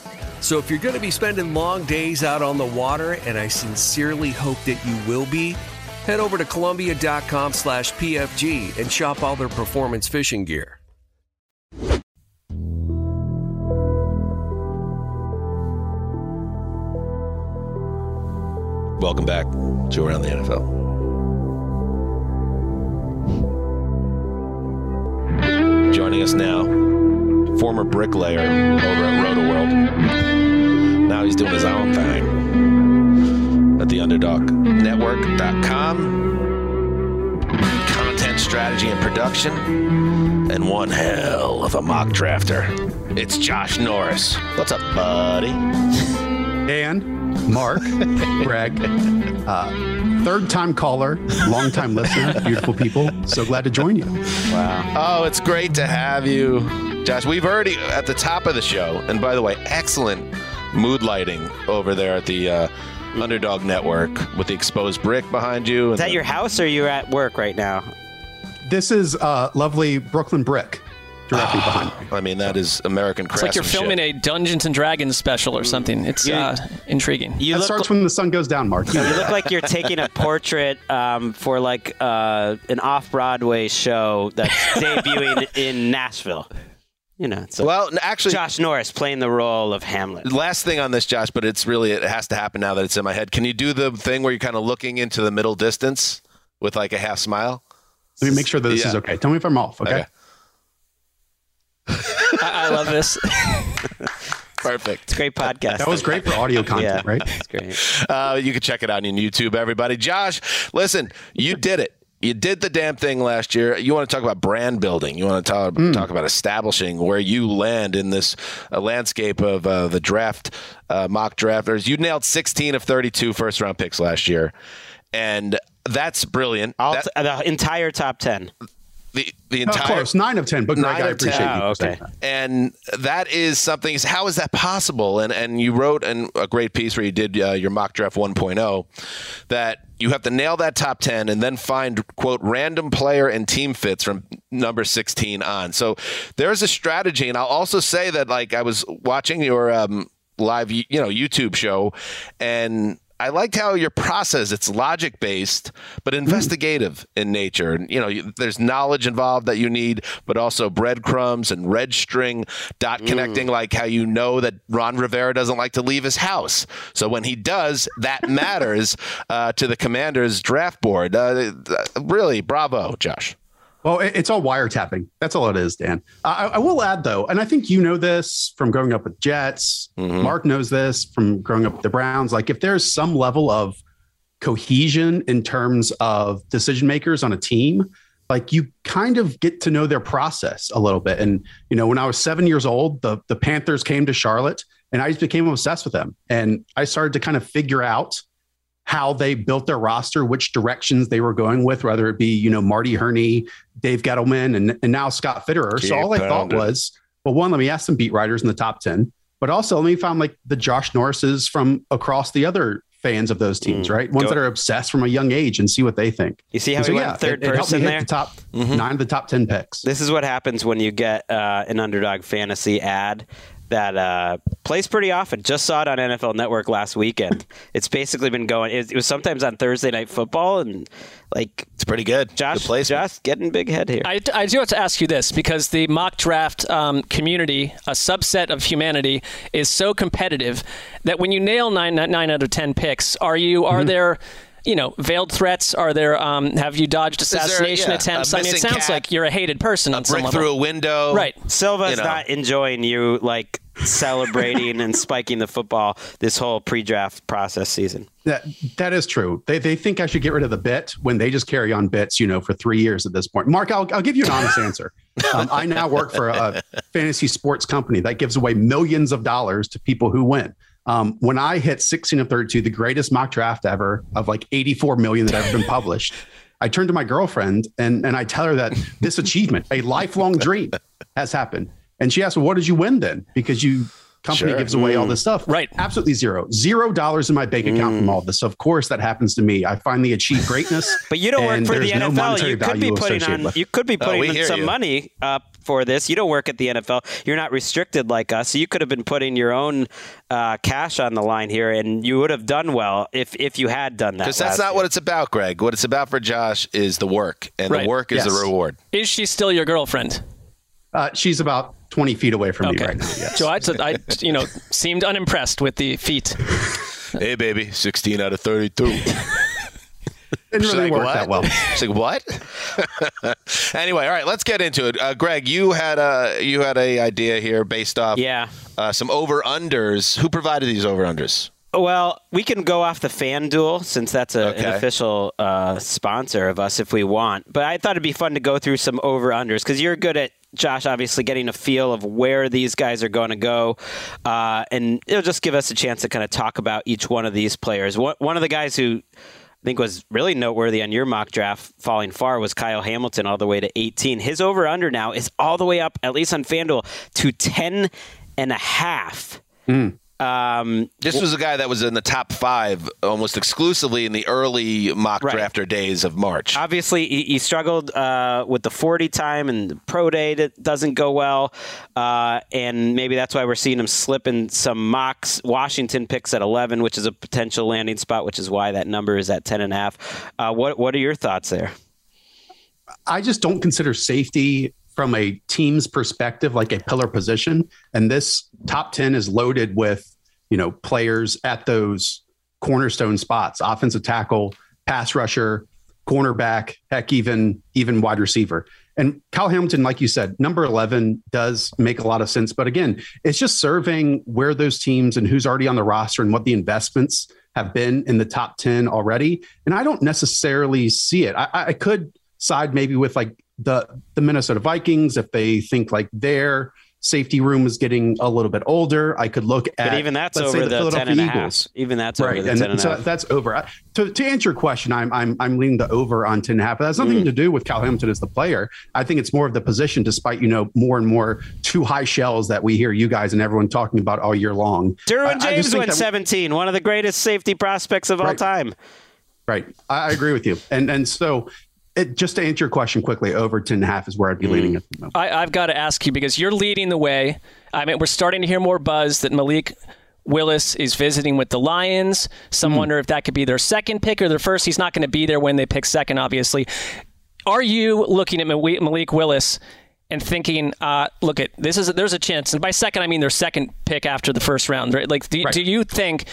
So if you're going to be spending long days out on the water, and I sincerely hope that you will be, head over to Columbia.com slash PFG and shop all their performance fishing gear. Welcome back to Around the NFL. Joining us now, former bricklayer over at Rotoworld. Now he's doing his own thing at the underdognetwork.com. Content strategy and production, and one hell of a mock drafter. It's Josh Norris. What's up, buddy? Dan, Mark, Greg, uh, third time caller, long time listener, beautiful people. So glad to join you. Wow. Oh, it's great to have you, Josh. We've already at the top of the show, and by the way, excellent mood lighting over there at the uh, Underdog Network with the exposed brick behind you. Is that your house or you're at work right now? This is uh, lovely Brooklyn Brick directly behind me. I mean, that is American It's like you're filming a Dungeons and Dragons special or something. It's uh, intriguing. You that look starts when the sun goes down, Mark. You look like you're taking a portrait um, for like uh, an off-Broadway show that's debuting in Nashville. You know, so well, actually, Josh Norris playing the role of Hamlet. Last thing on this, Josh, but it's really it has to happen now that it's in my head. Can you do the thing where you're kind of looking into the middle distance with like a half smile? Let me make sure that this is okay. Tell me if I'm off, okay? Okay. I, I love this. Perfect. It's great podcast. That was great for audio content, Yeah. right? It's great. Uh, you can check it out on YouTube, everybody. Josh, listen, you did it. You did the damn thing last year. You want to talk about brand building. You want to talk, talk about establishing where you land in this uh, landscape of uh, the draft, uh, mock drafters. You nailed 16 of 32 first round picks last year. And that's brilliant. All That- t- the entire top ten. The, the entire course, Nine of 10, but Greg, Nine I of 10. appreciate you Oh, okay. that. and that is something how is that possible and and you wrote an, a great piece where you did uh, your mock draft 1.0 that you have to nail that top 10 and then find quote random player and team fits from number 16 on so there's a strategy and i'll also say that like i was watching your um, live you know youtube show and I liked how your process it's logic based but investigative in nature. And, You know, you, there's knowledge involved that you need, but also breadcrumbs and red string dot connecting, like how you know that Ron Rivera doesn't like to leave his house. So when he does, that matters uh, to the Commanders draft board. Uh, really, bravo, Josh. Well, it's all wiretapping. That's all it is, Dan. I, I will add, though, and I think you know this from growing up with Jets. Mm-hmm. Mark knows this from growing up with the Browns. Like, if there's some level of cohesion in terms of decision makers on a team, like you kind of get to know their process a little bit. And you know, when I was seven years old, the the Panthers came to Charlotte, and I just became obsessed with them. And I started to kind of figure out how they built their roster, which directions they were going with, whether it be, you know, Marty Hurney, Dave Gettleman, and, and now Scott Fitterer. Keep so all I thought was, well, one, let me ask some beat writers in the top 10, but also let me find like the Josh Norrises from across the other fans of those teams, right? Ones that are obsessed from a young age and see what they think. You see how And he went third it, it person there? the top Mm-hmm. nine of the top 10 picks. This is what happens when you get uh, an underdog fantasy ad that uh, plays pretty often. Just saw it on NFL Network last weekend. it's basically been going. It, it was sometimes on Thursday Night Football, and like It's pretty good. Josh, Good placement. Josh getting big head here. I, I do have to ask you this because the mock draft um, community, a subset of humanity, is so competitive that when you nail nine nine out of ten picks, are you Mm-hmm. are there? You know, veiled threats. Are there? Um, have you dodged there, assassination yeah, attempts? a I mean, it sounds cat, like you're a hated person on some Brick level. through a window. Right. Silva's you know. not enjoying you like celebrating and spiking the football this whole pre-draft process season. That that is true. They they think I should get rid of the bit when they just carry on bits, you know, for three years at this point. Mark, I'll I'll give you an honest answer. Um, I now work for a fantasy sports company that gives away millions of dollars to people who win. Um, when I hit 16 of 32, the greatest mock draft ever of like 84 million that ever been published, I turn to my girlfriend and and I tell her that this achievement, a lifelong dream, has happened. And she asks, "Well, what did you win then?" Because you company Sure. gives away all mm. this stuff. Right. Absolutely zero. Zero dollars in my bank account from mm. all this. So of course that happens to me. I finally achieve greatness. But you don't work for the there's no NFL. monetary you could be value putting on with you could be Oh, putting we in some you. money up for this. You don't work at the NFL. You're not restricted like us. So you could have been putting your own uh, cash on the line here, and you would have done well if if you had done that. Because that's not what it's about, Greg. What it's about for Josh is the work, and Right. the work is Yes. the reward. Is she still your girlfriend? Uh, she's about 20 feet away from me right now. Yes. So I, I, you know, seemed unimpressed with the feet. Hey, baby, 16 out of 32. Didn't She's really like, work "What?" that well. She's like, what? anyway, all right, let's get into it. Uh, Greg, you had a you had a idea here based off yeah uh, some over unders. Who provided these over unders? Well, we can go off the FanDuel since that's a, Okay. an official uh, sponsor of us if we want. But I thought it'd be fun to go through some over unders because you're good at Josh, obviously getting a feel of where these guys are going to go, uh, and it'll just give us a chance to kind of talk about each one of these players. One, one of the guys who I think was really noteworthy on your mock draft falling far was Kyle Hamilton all the way to 18. His over under now is all the way up, at least on FanDuel, to 10 and a half. Hmm. Um, This was a guy that was in the top five almost exclusively in the early mock Right. drafter days of March. Obviously, he, he struggled uh, with the 40 time and the pro day that doesn't go well. Uh, and maybe that's why we're seeing him slip in some mocks. Washington picks at 11, which is a potential landing spot, which is why that number is at 10.5. Uh, what, what are your thoughts there? I just don't consider safety from a team's perspective like a pillar position. And this top 10 is loaded with, you know, players at those cornerstone spots, offensive tackle, pass rusher, cornerback, heck, even even wide receiver. And Kyle Hamilton, like you said, number 11 does make a lot of sense. But again, it's just serving where those teams and who's already on the roster and what the investments have been in the top 10 already. And I don't necessarily see it. I, I could side maybe with like the the Minnesota Vikings if they think like their safety room is getting a little bit older. I could look at But even that's over the, 10 Philadelphia a half. Eagles. Even that's right, over the and 10 and so half. that's over. I- To, to answer your question, I'm I'm I'm leaning the over on 10 and a half. But that's nothing Mm. to do with Cal Hamilton as the player. I think it's more of the position, despite you know more and more two high shells that we hear you guys and everyone talking about all year long. Derwin James went that- 17, one of the greatest safety prospects of all time. Right. I, I agree with you. And and so it, just to answer your question quickly, over 10 and a half is where I'd be leaning at the moment. I, I've got to ask you because you're leading the way. I mean, we're starting to hear more buzz that Malik Willis is visiting with the Lions. Some wonder if that could be their second pick or their first. He's not going to be there when they pick second, obviously. Are you looking at Malik Willis and thinking, uh, look at this is there's a chance, and by second I mean their second pick after the first round, right? Like, do, do you think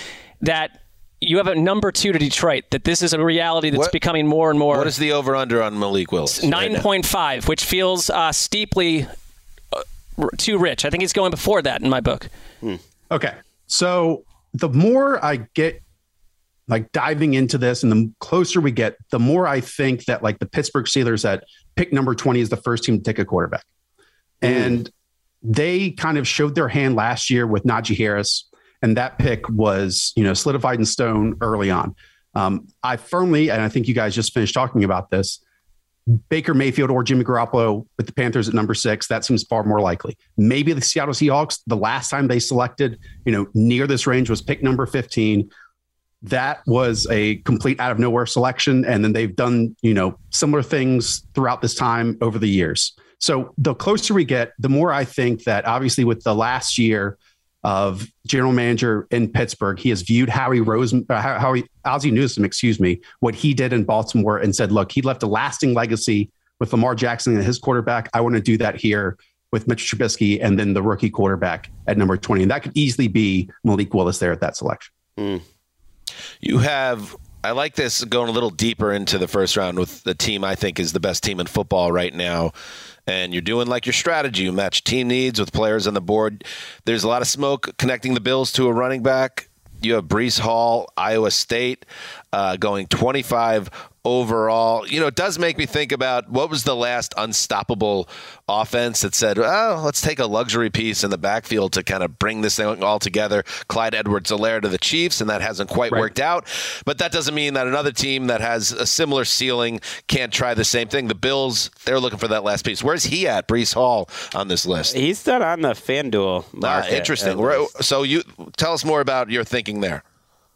that you have a number two to Detroit? That this is a reality that's What- becoming more and more. What is the over under on Malik Willis? right Nine now? point five, which feels uh, steeply uh, too rich. I think he's going before that in my book. Okay. So the more I get like diving into this and the closer we get, the more I think that like the Pittsburgh Steelers at pick number 20 is the first team to take a quarterback. And they kind of showed their hand last year with Najee Harris. And that pick was, you know, solidified in stone early on. Um, I firmly, and I think you guys just finished talking about this, Baker Mayfield or Jimmy Garoppolo with the Panthers at number six. That seems far more likely. Maybe the Seattle Seahawks, the last time they selected, you know, near this range was pick number 15. That was a complete out of nowhere selection. And then they've done, you know, similar things throughout this time over the years. So the closer we get, the more I think that obviously with the last year of general manager in Pittsburgh, he has viewed Howie Roseman, uh, How- Howie Ozzie Newsome, excuse me, what he did in Baltimore, and said, "Look, he left a lasting legacy with Lamar Jackson and his quarterback. I want to do that here with Mitch Trubisky and then the rookie quarterback at number twenty, and that could easily be Malik Willis there at that selection." You have. I like this going a little deeper into the first round with the team I think is the best team in football right now. And you're doing like your strategy. You match team needs with players on the board. There's a lot of smoke connecting the Bills to a running back. You have Breece Hall, Iowa State, uh, going 25 overall. You know, it does make me think about what was the last unstoppable offense that said, oh, let's take a luxury piece in the backfield to kind of bring this thing all together. Clyde Edwards-Helaire to the Chiefs, and that hasn't quite Right. worked out. But that doesn't mean that another team that has a similar ceiling can't try the same thing. The Bills, they're looking for that last piece. Where's he at, Breece Hall, on this list? He's not on the FanDuel Ah, market. interesting. at We're- least. So you tell us more about your thinking there.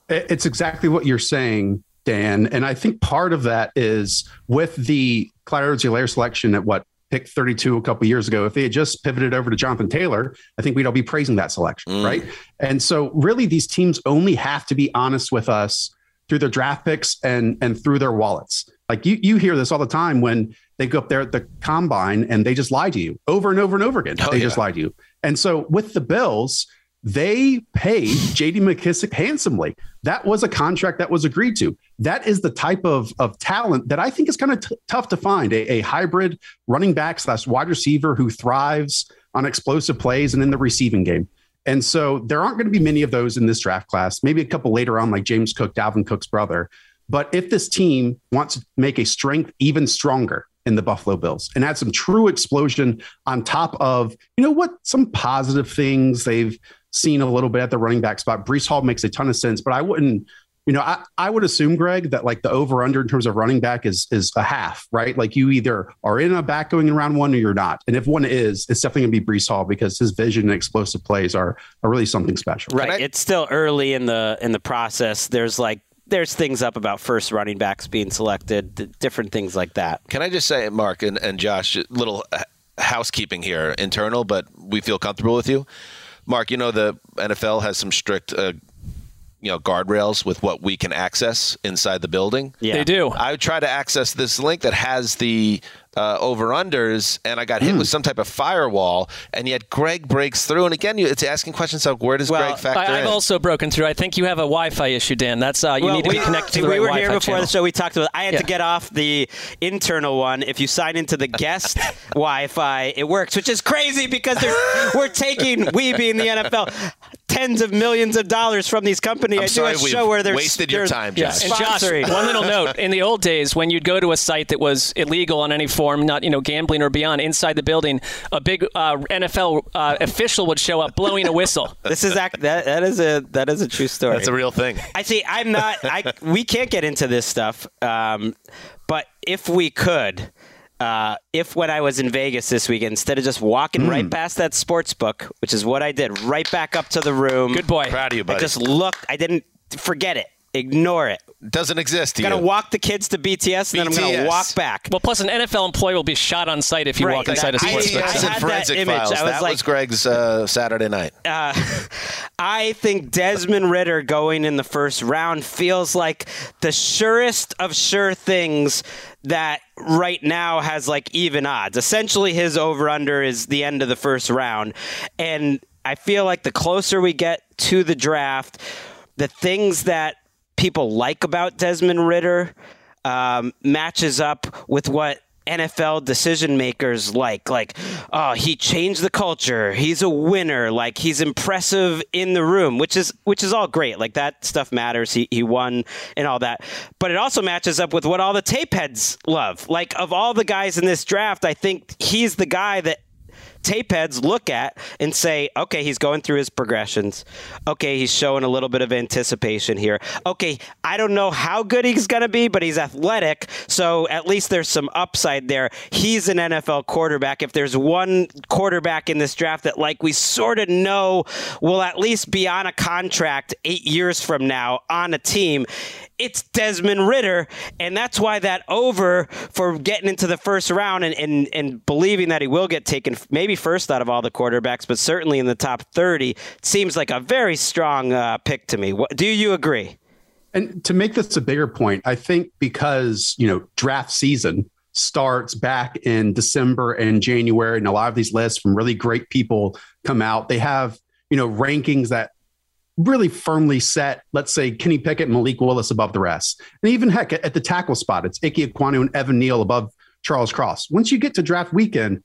It's exactly what you're saying, Dan. And I think part of that is with the Clyde Edwards-Helaire selection at what pick 32 a couple years ago. If they had just pivoted over to Jonathan Taylor, I think we'd all be praising that selection, Mm. right? And so, really, these teams only have to be honest with us through their draft picks and and through their wallets. Like you, you hear this all the time when they go up there at the combine and they just lie to you over and over and over again. Oh, they yeah. just lie to you. And so, with the Bills, they paid JD McKissic handsomely. That was a contract that was agreed to. That is the type of, of talent that I think is kind of t- tough to find a, a hybrid running back slash wide receiver who thrives on explosive plays and in the receiving game. And so there aren't going to be many of those in this draft class, maybe a couple later on, like James Cook, Dalvin Cook's brother. But if this team wants to make a strength even stronger in the Buffalo Bills and add some true explosion on top of, you know what, some positive things they've seen a little bit at the running back spot. Breece Hall makes a ton of sense, but I wouldn't, you know, I, I would assume, Greg, that like the over under in terms of running back is is a half, right? Like you either are in a back going in round one or you're not. And if one is, it's definitely gonna be Breece Hall because his vision and explosive plays are are really something special. Right. it's still early in the in the process. There's like there's things up about first running backs being selected, different things like that. Can I just say, Mark and, and Josh, a little uh, housekeeping here, internal, but we feel comfortable with you. Mark, you know the NFL has some strict, uh, you know, guardrails with what we can access inside the building. Yeah. They do. I try to access this link that has the uh, over unders, and I got hit with some type of firewall, and yet Greg breaks through. And again, you, it's asking questions like, where does Greg factor I, I've in? also broken through. I think you have a Wi-Fi issue, Dan. That's uh, you Well, need to we, be connected to the we right were Wi-Fi here before channel. the show. We talked about. I had Yeah. to get off the internal one. If you sign into the guest Wi-Fi, it works, which is crazy because we're taking we being the NFL tens of millions of dollars from these companies. I'm I sorry do a we've show where they're wasted your they're time, Yeah, Josh. and Josh, one little note: in the old days, when you'd go to a site that was illegal on any form, not you know gambling or beyond, inside the building, a big uh, NFL uh, official would show up blowing a whistle. This is act, that that is a that is a true story. That's a real thing. I see. I'm not. I we can't get into this stuff. Um, but if we could, uh, if when I was in Vegas this weekend, instead of just walking right past that sports book, which is what I did, right back up to the room. Good boy. Proud of you, buddy. I just looked. I didn't forget it. Ignore it. Doesn't exist to gonna walk the kids to BTS, and then I'm gonna walk back. Well, plus an NFL employee will be shot on site if you Right. walk inside a I- sports I- I had and that image. Files. I was that like- was Greg's uh, Saturday night. Uh, I think Desmond Ridder going in the first round feels like the surest of sure things that right now has like even odds. Essentially, his over under is the end of the first round. And I feel like the closer we get to the draft, the things that people like about Desmond Ridder um, matches up with what NFL decision makers like. Like, oh, he changed the culture. He's a winner. Like, he's impressive in the room, which is which is all great. Like that stuff matters. He he won and all that. But it also matches up with what all the tape heads love. Like, of all the guys in this draft, I think he's the guy that tape heads look at and say, okay, he's going through his progressions. Okay, he's showing a little bit of anticipation here. Okay, I don't know how good he's going to be, but he's athletic. So at least there's some upside there. He's an NFL quarterback. If there's one quarterback in this draft that, like, we sort of know will at least be on a contract eight years from now on a team, it's Desmond Ridder. And that's why that over for getting into the first round and, and, and believing that he will get taken maybe first out of all the quarterbacks, but certainly in the top 30, seems like a very strong uh, pick to me. What, do you agree? And to make this a bigger point, I think because, you know, draft season starts back in December and January, and a lot of these lists from really great people come out, they have, you know, rankings that really firmly set, let's say, Kenny Pickett and Malik Willis above the rest. And even heck, at the tackle spot, it's Ike Ekwonu and Evan Neal above Charles Cross. Once you get to draft weekend,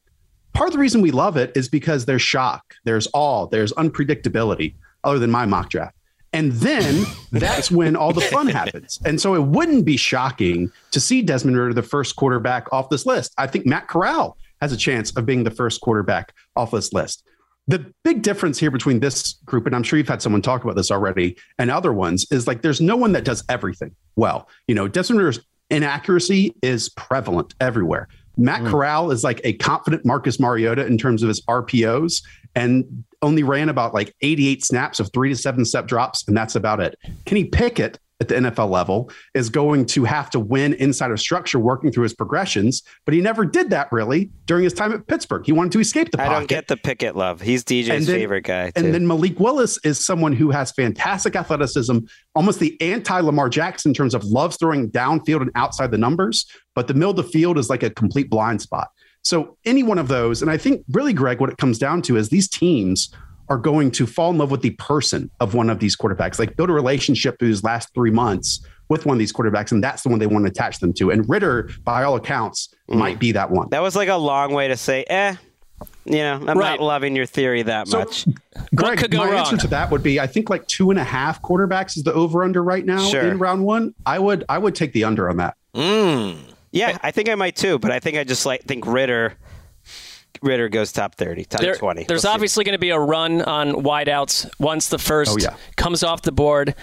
part of the reason we love it is because there's shock, there's awe, there's unpredictability, other than my mock draft. And then that's when all the fun happens. And so it wouldn't be shocking to see Desmond Ridder, the first quarterback off this list. I think Matt Corral has a chance of being the first quarterback off this list. The big difference here between this group, and I'm sure you've had someone talk about this already, and other ones, is like there's no one that does everything well. You know, Desmond Ridder's inaccuracy is prevalent everywhere. Matt mm. Corral is like a confident Marcus Mariota in terms of his RPOs and only ran about like 88 snaps of three to seven step drops, and that's about it. Kenny Pickett at the NFL level is going to have to win inside of structure, working through his progressions. But he never did that really during his time at Pittsburgh. He wanted to escape the I pocket. don't get the Pickett love. He's DJ's then- favorite guy. And then Malik Willis is someone who has fantastic athleticism, almost the anti Lamar Jackson in terms of loves throwing downfield and outside the numbers, but the middle of the field is like a complete blind spot. So any one of those, and I think really, Greg, what it comes down to is these teams are going to fall in love with the person of one of these quarterbacks, like build a relationship through these last three months with one of these quarterbacks, and that's the one they want to attach them to. And Ridder, by all accounts, might be that one. that was like a long way to say, eh, you know, I'm Right. not loving your theory that So- much. Greg, could go my wrong? answer to that would be I think like two and a half quarterbacks is the over under right now Sure. in round one. I would I would take the under on that. Mm. Yeah, I think I might too, but I think I just like think Ridder. Ridder goes top thirty, top There- twenty. There's We'll obviously going to be a run on wideouts once the first Oh, yeah. comes off the board.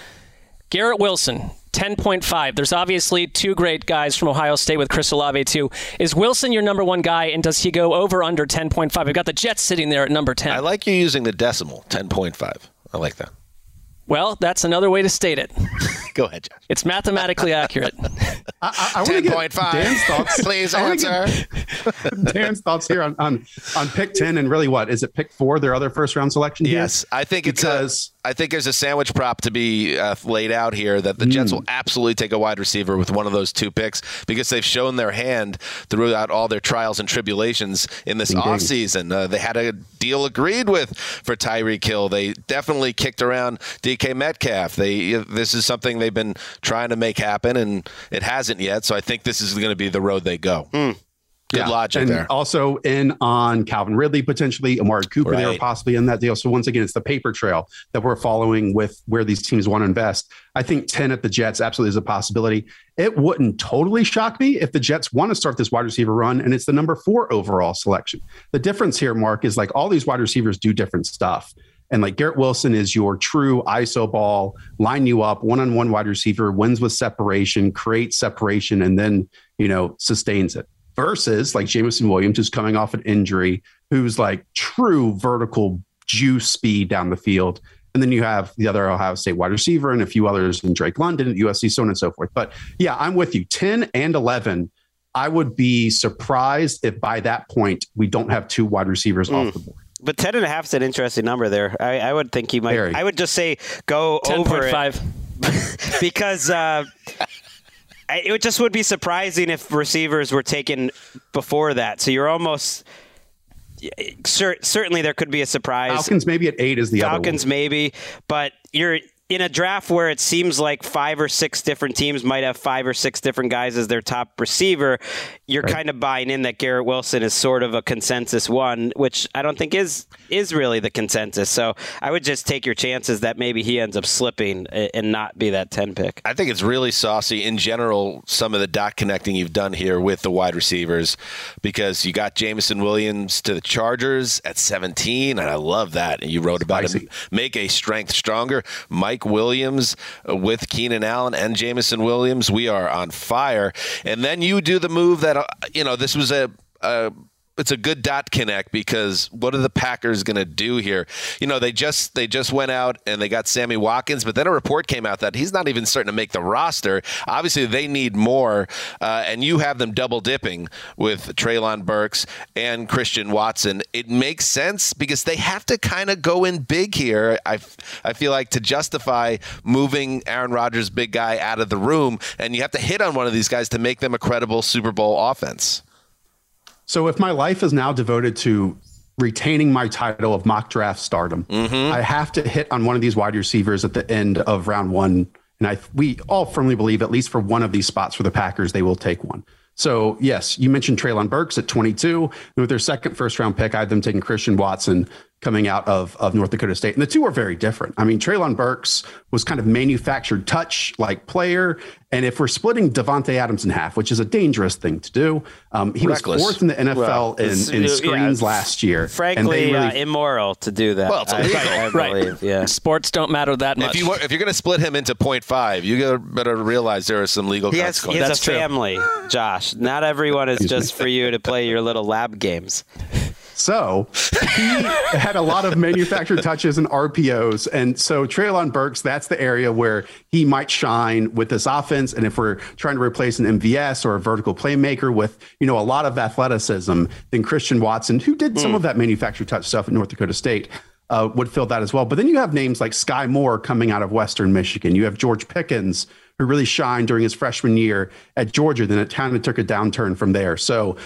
Garrett Wilson, 10.5. There's obviously two great guys from Ohio State with Chris Olave, too. Is Wilson your number one guy, and does he go over under 10.5? We've got the Jets sitting there at number 10. I like you using the decimal, 10.5. I like that. Well, that's another way to state it. Go ahead, Josh. It's mathematically accurate. I, I, I want to get 10.5. Dan's thoughts. Please I wanna answer. get Dan's thoughts here on, on on pick ten and really what is it? Pick four, their other first round selection. here? Yes, I think it's because a, I think there's a sandwich prop to be uh, laid out here that the Jets will absolutely take a wide receiver with one of those two picks because they've shown their hand throughout all their trials and tribulations in this Indeed. offseason. Uh, they had a deal agreed with for Tyreek Hill. They definitely kicked around DK Metcalf. They this is something they've been trying to make happen and it hasn't yet. So I think this is going to be the road they go. Good Yeah. logic and there. Also in on Calvin Ridley potentially, Amari Cooper. They were possibly in that deal. So once again, it's the paper trail that we're following with where these teams want to invest. I think ten at the Jets absolutely is a possibility. It wouldn't totally shock me if the Jets want to start this wide receiver run, and it's the number four overall selection. The difference here, Mark, is like all these wide receivers do different stuff. And like Garrett Wilson is your true ISO ball, line you up, one on one wide receiver, wins with separation, creates separation, and then, you know, sustains it. Versus like Jameson Williams, who's coming off an injury, who's like true vertical juice speed down the field. And then you have the other Ohio State wide receiver and a few others in Drake London at USC, so on and so forth. But yeah, I'm with you. 10 and 11. I would be surprised if by that point we don't have two wide receivers off the board. But ten and a half is an interesting number there. I, I would think he might. Very. I would just say go over it because uh, I, it just would be surprising if receivers were taken before that. So you're almost cer- certainly there could be a surprise. Falcons maybe at eight is the Falcons maybe, but you're in a draft where it seems like five or six different teams might have five or six different guys as their top receiver. You're kind of buying in that Garrett Wilson is sort of a consensus one, which I don't think is is really the consensus. So I would just take your chances that maybe he ends up slipping and not be that ten pick. I think it's really saucy in general, some of the dot connecting you've done here with the wide receivers because you got Jameson Williams to the Chargers at 17, and I love that. And you wrote about him, make a strength stronger. Mike Williams uh, with Keenan Allen and Jameson Williams. We are on fire. And then you do the move that, uh, you know, this was a. a it's a good dot connect because what are the Packers going to do here? You know, they just they just went out and they got Sammy Watkins, but then a report came out that he's not even starting to make the roster. Obviously, they need more, uh, and you have them double dipping with Treylon Burks and Christian Watson. It makes sense because they have to kind of go in big here. I I feel like to justify moving Aaron Rodgers, big guy, out of the room, and you have to hit on one of these guys to make them a credible Super Bowl offense. So if my life is now devoted to retaining my title of mock draft stardom, mm-hmm. I have to hit on one of these wide receivers at the end of round one. And I we all firmly believe at least for one of these spots for the Packers, they will take one. So yes, you mentioned Treylon Burks at 22. And with their second first round pick, I had them taking Christian Watson coming out of, of North Dakota State. And the two are very different. I mean, Treylon Burks was kind of manufactured touch like player. And if we're splitting Davante Adams in half, which is a dangerous thing to do, um, he Reckless. was fourth in the NFL Well, in, it's- in yeah, screens last year. and they Frankly, really uh, immoral to do that. Well, it's I- illegal. I, Right. believe. Yeah. Sports don't matter that much. If you were- if you're going to split him into 0.5, you better realize there are some legal He has, he consequences. has a family, Josh. Not everyone is just for you to play your little lab games. So he had a lot of manufactured touches and RPOs. And so Treylon Burks, that's the area where he might shine with this offense. And if we're trying to replace an MVS or a vertical playmaker with, you know, a lot of athleticism, then Christian Watson, who did some Mm. of that manufactured touch stuff at North Dakota State, uh, would fill that as well. But then you have names like Skyy Moore coming out of Western Michigan. You have George Pickens, who really shined during his freshman year at Georgia. Then it kind of took a downturn from there. So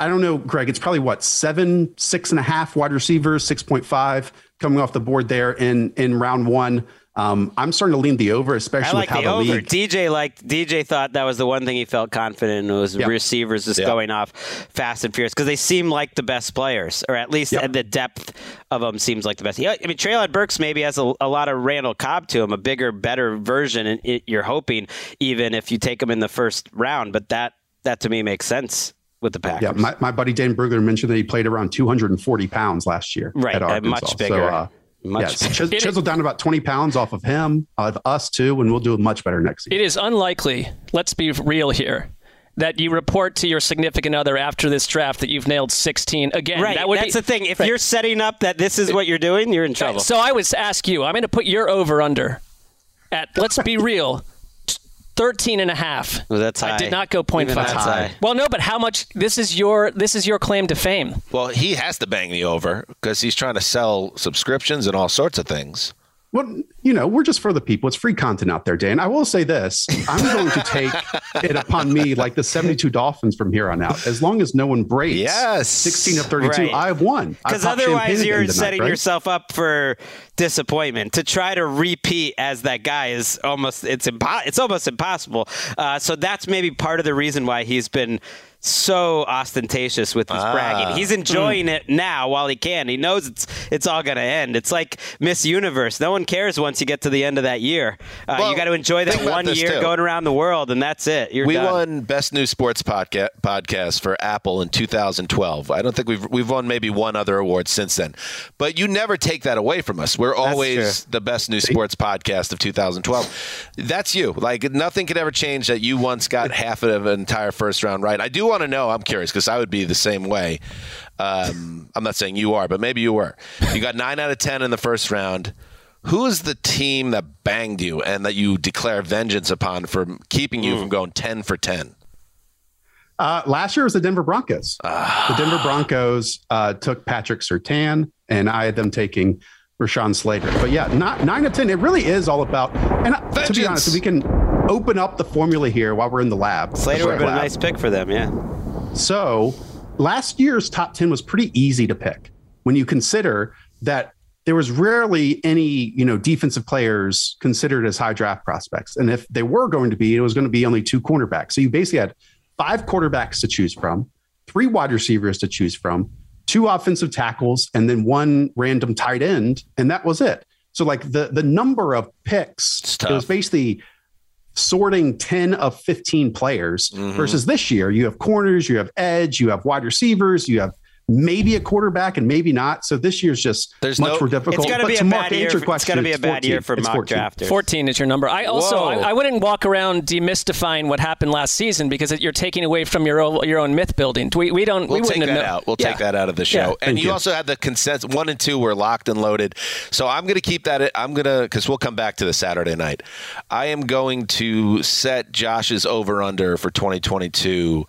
I don't know, Greg. It's probably what seven, six and a half wide receivers, six point five coming off the board there in in round one. Um, I'm starting to lean the over, especially like with how the the, over. league. DJ liked DJ thought that was the one thing he felt confident in was Yep. receivers just Yep. going off fast and furious because they seem like the best players, or at least the depth of them seems like the best. Yeah, I mean, Treylon Burks maybe has a, a lot of Randall Cobb to him, a bigger, better version, and it, you're hoping even if you take him in the first round. But that that to me makes sense with the Packers. Yeah, my, my buddy Dane Brugler mentioned that he played around 240 pounds last year Right, at uh, Arkansas. much So, bigger. uh, Much yeah, so bigger. chis- chiseled down about 20 pounds off of him, of us too, and we'll do much better next season. It is unlikely, let's be real here, that you report to your significant other after this draft that you've nailed 16 again. Right, That would that's be, the thing. If Right. you're setting up that this is what you're doing, you're in trouble. So I would ask you, I'm going to put your over under at, let's be real, 13 and a half. Well, that's high. I did not go point Even five. that's high. Well, no, but how much? This is your this is your claim to fame. Well, he has to bang me over because he's trying to sell subscriptions and all sorts of things. Well, you know, we're just for the people. It's free content out there, Dan. I will say this I'm going to take it upon me like the 72 Dolphins from here on out. As long as no one breaks Yes. 16 of 32, Right. I've won. Because otherwise, you're tonight, setting right? yourself up for disappointment. To try to repeat as that guy is almost it's impo- it's almost impossible. Uh, so that's maybe part of the reason why he's been so ostentatious with his Ah. bragging. He's enjoying it now while he can. He knows it's it's all going to end. It's like Miss Universe. No one cares once you get to the end of that year. Uh, Well, you got to enjoy that one year too. going around the world, and that's it. You're we done. won best new sports podca- podcast for Apple in 2012. I don't think we've we've won maybe one other award since then. But you never take that away from us. We're always the best new sports podcast of 2012. That's you. Like nothing could ever change that you once got half of an entire first round right. I do want to know. I'm curious because I would be the same way. Um, I'm not saying you are, but maybe you were. You got nine out of ten in the first round. Who is the team that banged you and that you declare vengeance upon for keeping you from going 10 for 10? Uh, last year was the Denver Broncos. the Denver Broncos uh, took Patrick Surtain, and I had them taking Rashawn Slater. But yeah, not nine of ten. It really is all about. And uh, to be honest, we can open up the formula here while we're in the lab. Slater would have been a nice pick for them. Yeah. So last year's top 10 was pretty easy to pick when you consider that there was rarely any, you know, defensive players considered as high draft prospects. And if they were going to be, it was going to be only two cornerbacks. So you basically had five quarterbacks to choose from, three wide receivers to choose from, two offensive tackles, and then one random tight end, and that was it. So like the the number of picks, it was basically sorting 10 of 15 players Mm-hmm. versus this year you have corners you have edge you have wide receivers you have maybe a quarterback and maybe not so this year's just There's much no- more difficult It's going to But be a bad year. answer For, your it's going to be a question, bad year for It's mock 14. drafters. 14 is your number. I also I, I wouldn't walk around demystifying what happened last season because it, you're taking away from your own, your own myth building. We, we don't We'll we take wouldn't that have out. We'll Yeah. take that out of the show. Yeah. and Thank you, you. also had the consent. One and two were locked and loaded. So I'm going to keep that. I'm going to because we'll come back to the Saturday night. I am going to set Josh's over under for 2022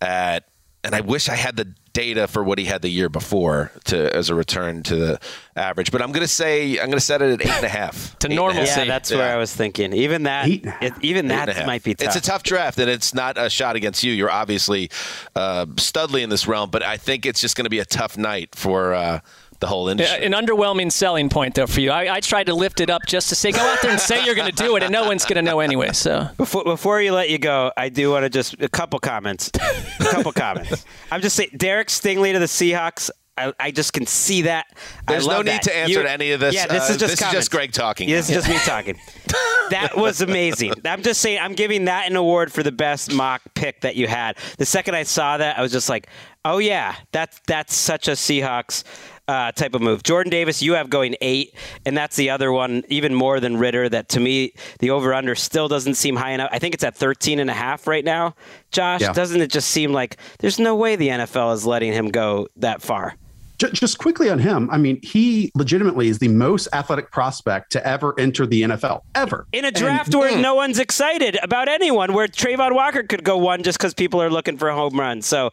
at, and I wish I had the data for what he had the year before to as a return to the average. But I'm going to say I'm going to set it at eight and a half To Eight and normalcy. half. Yeah, that's where I was thinking. Even that, it, even Eight that might be tough. It's a tough draft, and it's not a shot against you. You're obviously uh, studly in this realm, but I think it's just going to be a tough night for uh, the whole Yeah, industry. An underwhelming selling point, though, for you. I, I tried to lift it up just to say, go out there and say you're going to do it, and no one's going to know anyway. So Before before you let you go, I do want to just a couple comments. a couple comments. I'm just saying, Derek Stingley to the Seahawks. I, I just can see that. I There's no need that. to answer to any of this. Yeah, this Uh, is just this is just Greg talking Yeah, this is just me talking. that was amazing. I'm just saying, I'm giving that an award for the best mock pick that you had. The second I saw that, I was just like, oh yeah, that's that's such a Seahawks uh, type of move. Jordan Davis, you have going eight, and that's the other one, even more than Ridder. That to me, the over under still doesn't seem high enough. I think it's at 13 and a half right now. Josh, Yeah. doesn't it just seem like there's no way the NFL is letting him go that far? Just quickly on him, I mean, he legitimately is the most athletic prospect to ever enter the NFL, ever. In a draft where no one's excited about anyone, where Travon Walker could go one just because people are looking for a home run. So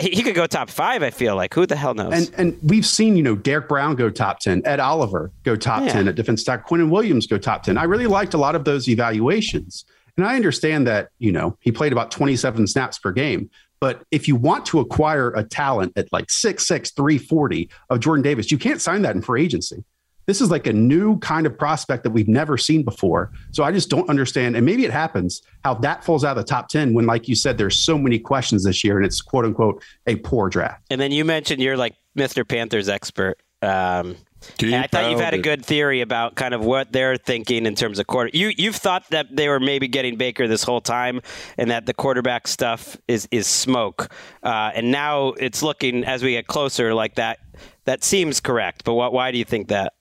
he, could go top five, I feel like. Who the hell knows? And and we've seen, you know, Derrick Brown go top 10, Ed Oliver go top Yeah. 10 at defense stack, Quinn Williams go top 10. I really liked a lot of those evaluations. And I understand that, you know, he played about 27 snaps per game. But if you want to acquire a talent at like six six three forty of Jordan Davis, you can't sign that in free agency. This is like a new kind of prospect that we've never seen before. So I just don't understand. And maybe it happens how that falls out of the top 10 when, like you said, there's so many questions this year and it's quote unquote a poor draft. And then you mentioned you're like Mr. Panthers expert. Um, and I thought you've had a good theory about kind of what they're thinking in terms of quarter. You you've thought that they were maybe getting Baker this whole time, and that the quarterback stuff is is smoke. Uh, and now it's looking as we get closer like that. That seems correct. But what, why do you think that?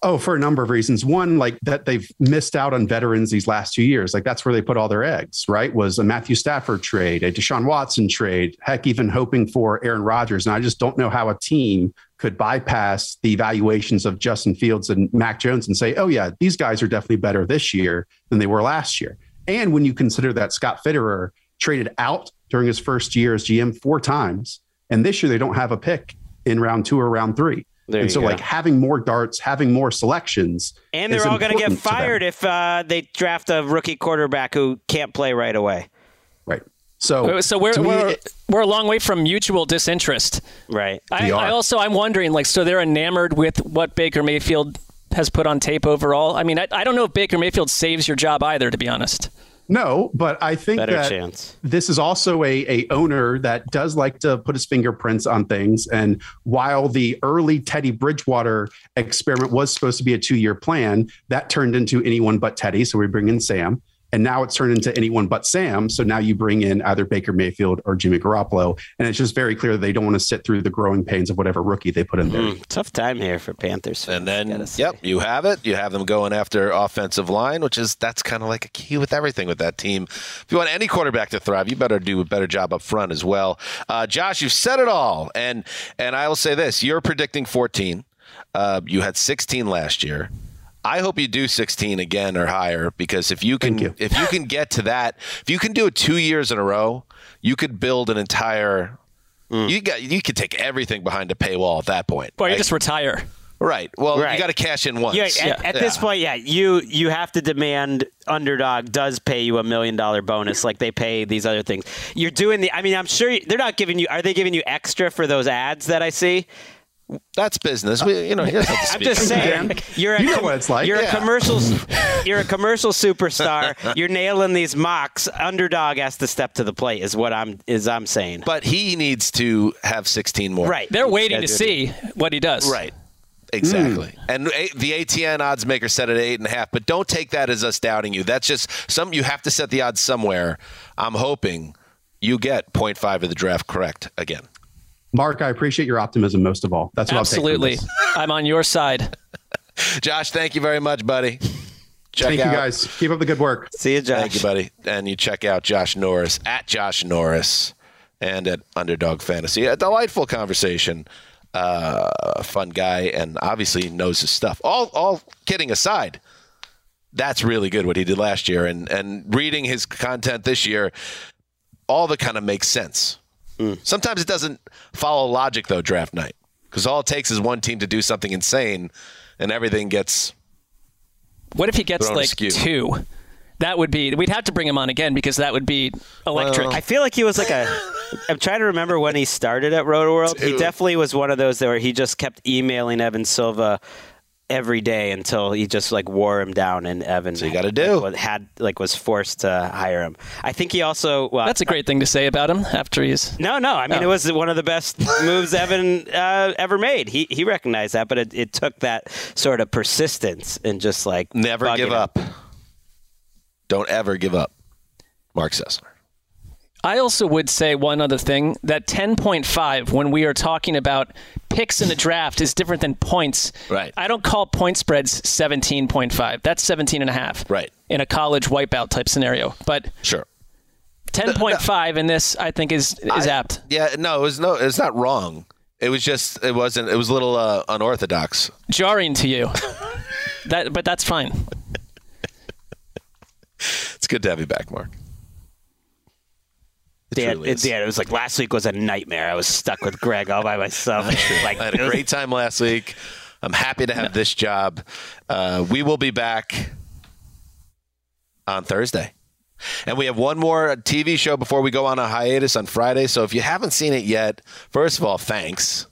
Oh, for a number of reasons. One, like that they've missed out on veterans these last two years. Like that's where they put all their eggs, right? Was a Matthew Stafford trade, a Deshaun Watson trade, heck, even hoping for Aaron Rodgers. And I just don't know how a team could bypass the evaluations of Justin Fields and Mac Jones and say, oh, yeah, these guys are definitely better this year than they were last year. And when you consider that Scott Fitterer traded out during his first year as GM four times, and this year they don't have a pick in round two or round three. There and you so, go. like having more darts, having more selections, And they're is all going to get important to them. fired if uh, they draft a rookie quarterback who can't play right away. Right. So, so we're me, we're, it- we're a long way from mutual disinterest. Right. I, I also I'm wondering like so they're enamored with what Baker Mayfield has put on tape overall. I mean I, I don't know if Baker Mayfield saves your job either to be honest. No, but I think Better that chance. this is also a, a owner that does like to put his fingerprints on things. And while the early Teddy Bridgewater experiment was supposed to be a two year plan, that turned into anyone but Teddy. So we bring in Sam. And now it's turned into anyone but Sam. So now you bring in either Baker Mayfield or Jimmy Garoppolo. And it's just very clear that they don't want to sit through the growing pains of whatever rookie they put in there. Mm, tough time here for Panthers. And then, yep, you have it. You have them going after offensive line, which is that's kind of like a key with everything with that team. If you want any quarterback to thrive, you better do a better job up front as well. Uh, Josh, you've said it all, and and I will say this: you're predicting 14. Uh, you had 16 last year. I hope you do 16 again or higher because if you can you. if you can get to that, if you can do it two years in a row, you could build an entire. Mm. You got you could take everything behind a paywall at that point. Or you Like- just retire. Right. Well, Right. you got to cash in once. Yeah, at, at this point, yeah, you you have to demand underdog does pay you a million dollar bonus like they pay these other things. You're doing the. I mean, I'm sure you, they're not giving you. Are they giving you extra for those ads that I see? That's business. We, you know, here's how to I'm just saying. You're a You know what it's like. You're Yeah. a commercial. You're a commercial superstar. You're nailing these mocks. Underdog has to step to the plate. Is what I'm is I'm saying. But he needs to have 16 more. right. They're waiting to see what he does. Right. Exactly. Hmm. And a- the ATN odds maker set at eight and a half, but don't take that as us doubting you. That's just some. You have to set the odds somewhere. I'm hoping you get 0.5 of the draft correct again. Mark, I appreciate your optimism most of all. That's what Absolutely. I'll take from this. I'm on your side. Josh, thank you very much, buddy. Check Thank out, you guys. Keep up the good work. See you, Josh. Thank you, buddy. And you check out Josh Norris at Josh Norris and at Underdog Fantasy. A delightful conversation. Uh, a fun guy, and obviously knows his stuff. All, all kidding aside, that's really good what he did last year, and and reading his content this year, all that kind of makes sense. Sometimes it doesn't follow logic though. Draft night, because all it takes is one team to do something insane, and everything gets What if he gets like askew. two? That would be. We'd have to bring him on again because that would be electric. I feel like he was like a. I'm trying to remember when he started at Rotoworld. He definitely was one of those where he just kept emailing Evan Silva every day until he just like wore him down, and Evan. So you gotta do. like, had like was forced to hire him. I think he also. Well, That's a great thing to say about him after he's. no, no. I mean, Oh. it was one of the best moves Evan uh, ever made. He he recognized that, but it, it took that sort of persistence and just like never give him. up. Don't ever give up. Mark Sessler. I also would say one other thing that 10.5 when we are talking about picks in the draft is different than points. Right. I don't call point spreads 17.5. That's 17 and a half. Right. In a college wipeout type scenario. But Sure. 10.5 in this I think is is I- apt. Yeah, no, it was no, it's not wrong. It was just, it wasn't, it was a little uh, unorthodox. Jarring to you. that but that's fine. It's good to have you back, Mark. It Yeah, it, it was like last week was a nightmare. I was stuck with Greg all by myself. like I had a great time last week. I'm happy to have this job. Uh, we will be back on Thursday. And we have one more TV show before we go on a hiatus on Friday. So if you haven't seen it yet, first of all, thanks.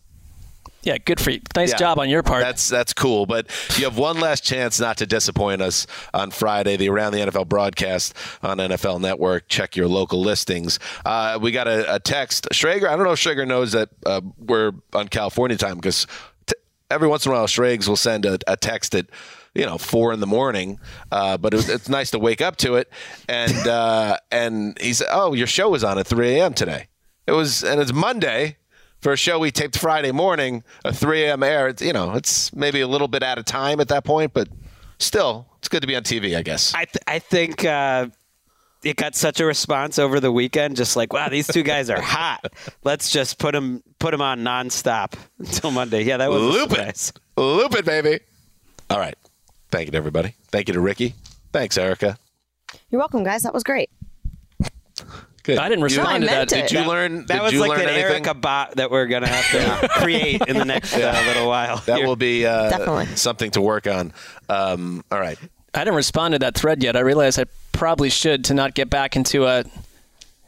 Yeah, good for you. Nice Yeah, job on your part. That's that's cool, but you have one last chance not to disappoint us on Friday, the Around the NFL broadcast on NFL Network. Check your local listings. Uh, we got a, a text. Schrager, I don't know if Schrager knows that uh, we're on California time because t- every once in a while, Schrags will send a, a text at you know four in the morning, uh, but it was, it's nice to wake up to it. And uh, and he said, "Oh, your show was on at 3 a.m. today." It was, and it's Monday for a show we taped Friday morning, a 3 a.m. air. It's, you know, it's maybe a little bit out of time at that point, but still, it's good to be on TV, I guess. I th- I think uh, it got such a response over the weekend. Just like, wow, these two guys are hot. Let's just put them put them on nonstop until Monday. Yeah, that was a Loop surprise. it, loop it, baby. All right, thank you to everybody. Thank you to Ricky. Thanks, Erica. You're welcome, guys. That was great. Good. I didn't You- respond to that. Did you learn? That was like learn an anything? Erica bot that we're gonna have to create in the next uh, little while. That will be uh, Definitely. something to work on. Um, all right. I didn't respond to that thread yet. I realized I probably should to not get back into a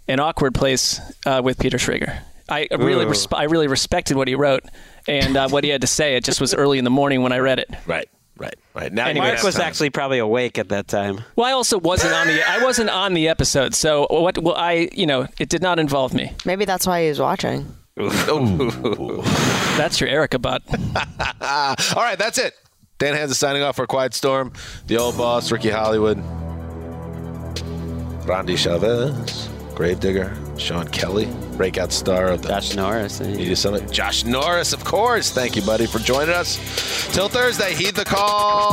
an awkward place uh, with Peter Schrager. I really, Ooh. resp- I really respected what he wrote and uh, what he had to say. It just was early in the morning when I read it. Right. Right. Right. Now Anyway, you Mark was time. actually probably awake at that time. Well, I also wasn't on the I wasn't on the episode, so what? Well, I you know it did not involve me. Maybe that's why he was watching. That's your Erica bot. All right, that's it. Dan Hanzus signing off for Quiet Storm. The old boss, Ricky Hollywood. Randy Chavez, Gravedigger, Sean Kelly, breakout star of the Josh Norris. eh? Media Summit. Josh Norris, of course. Thank you, buddy, for joining us. Till Thursday, heed the call.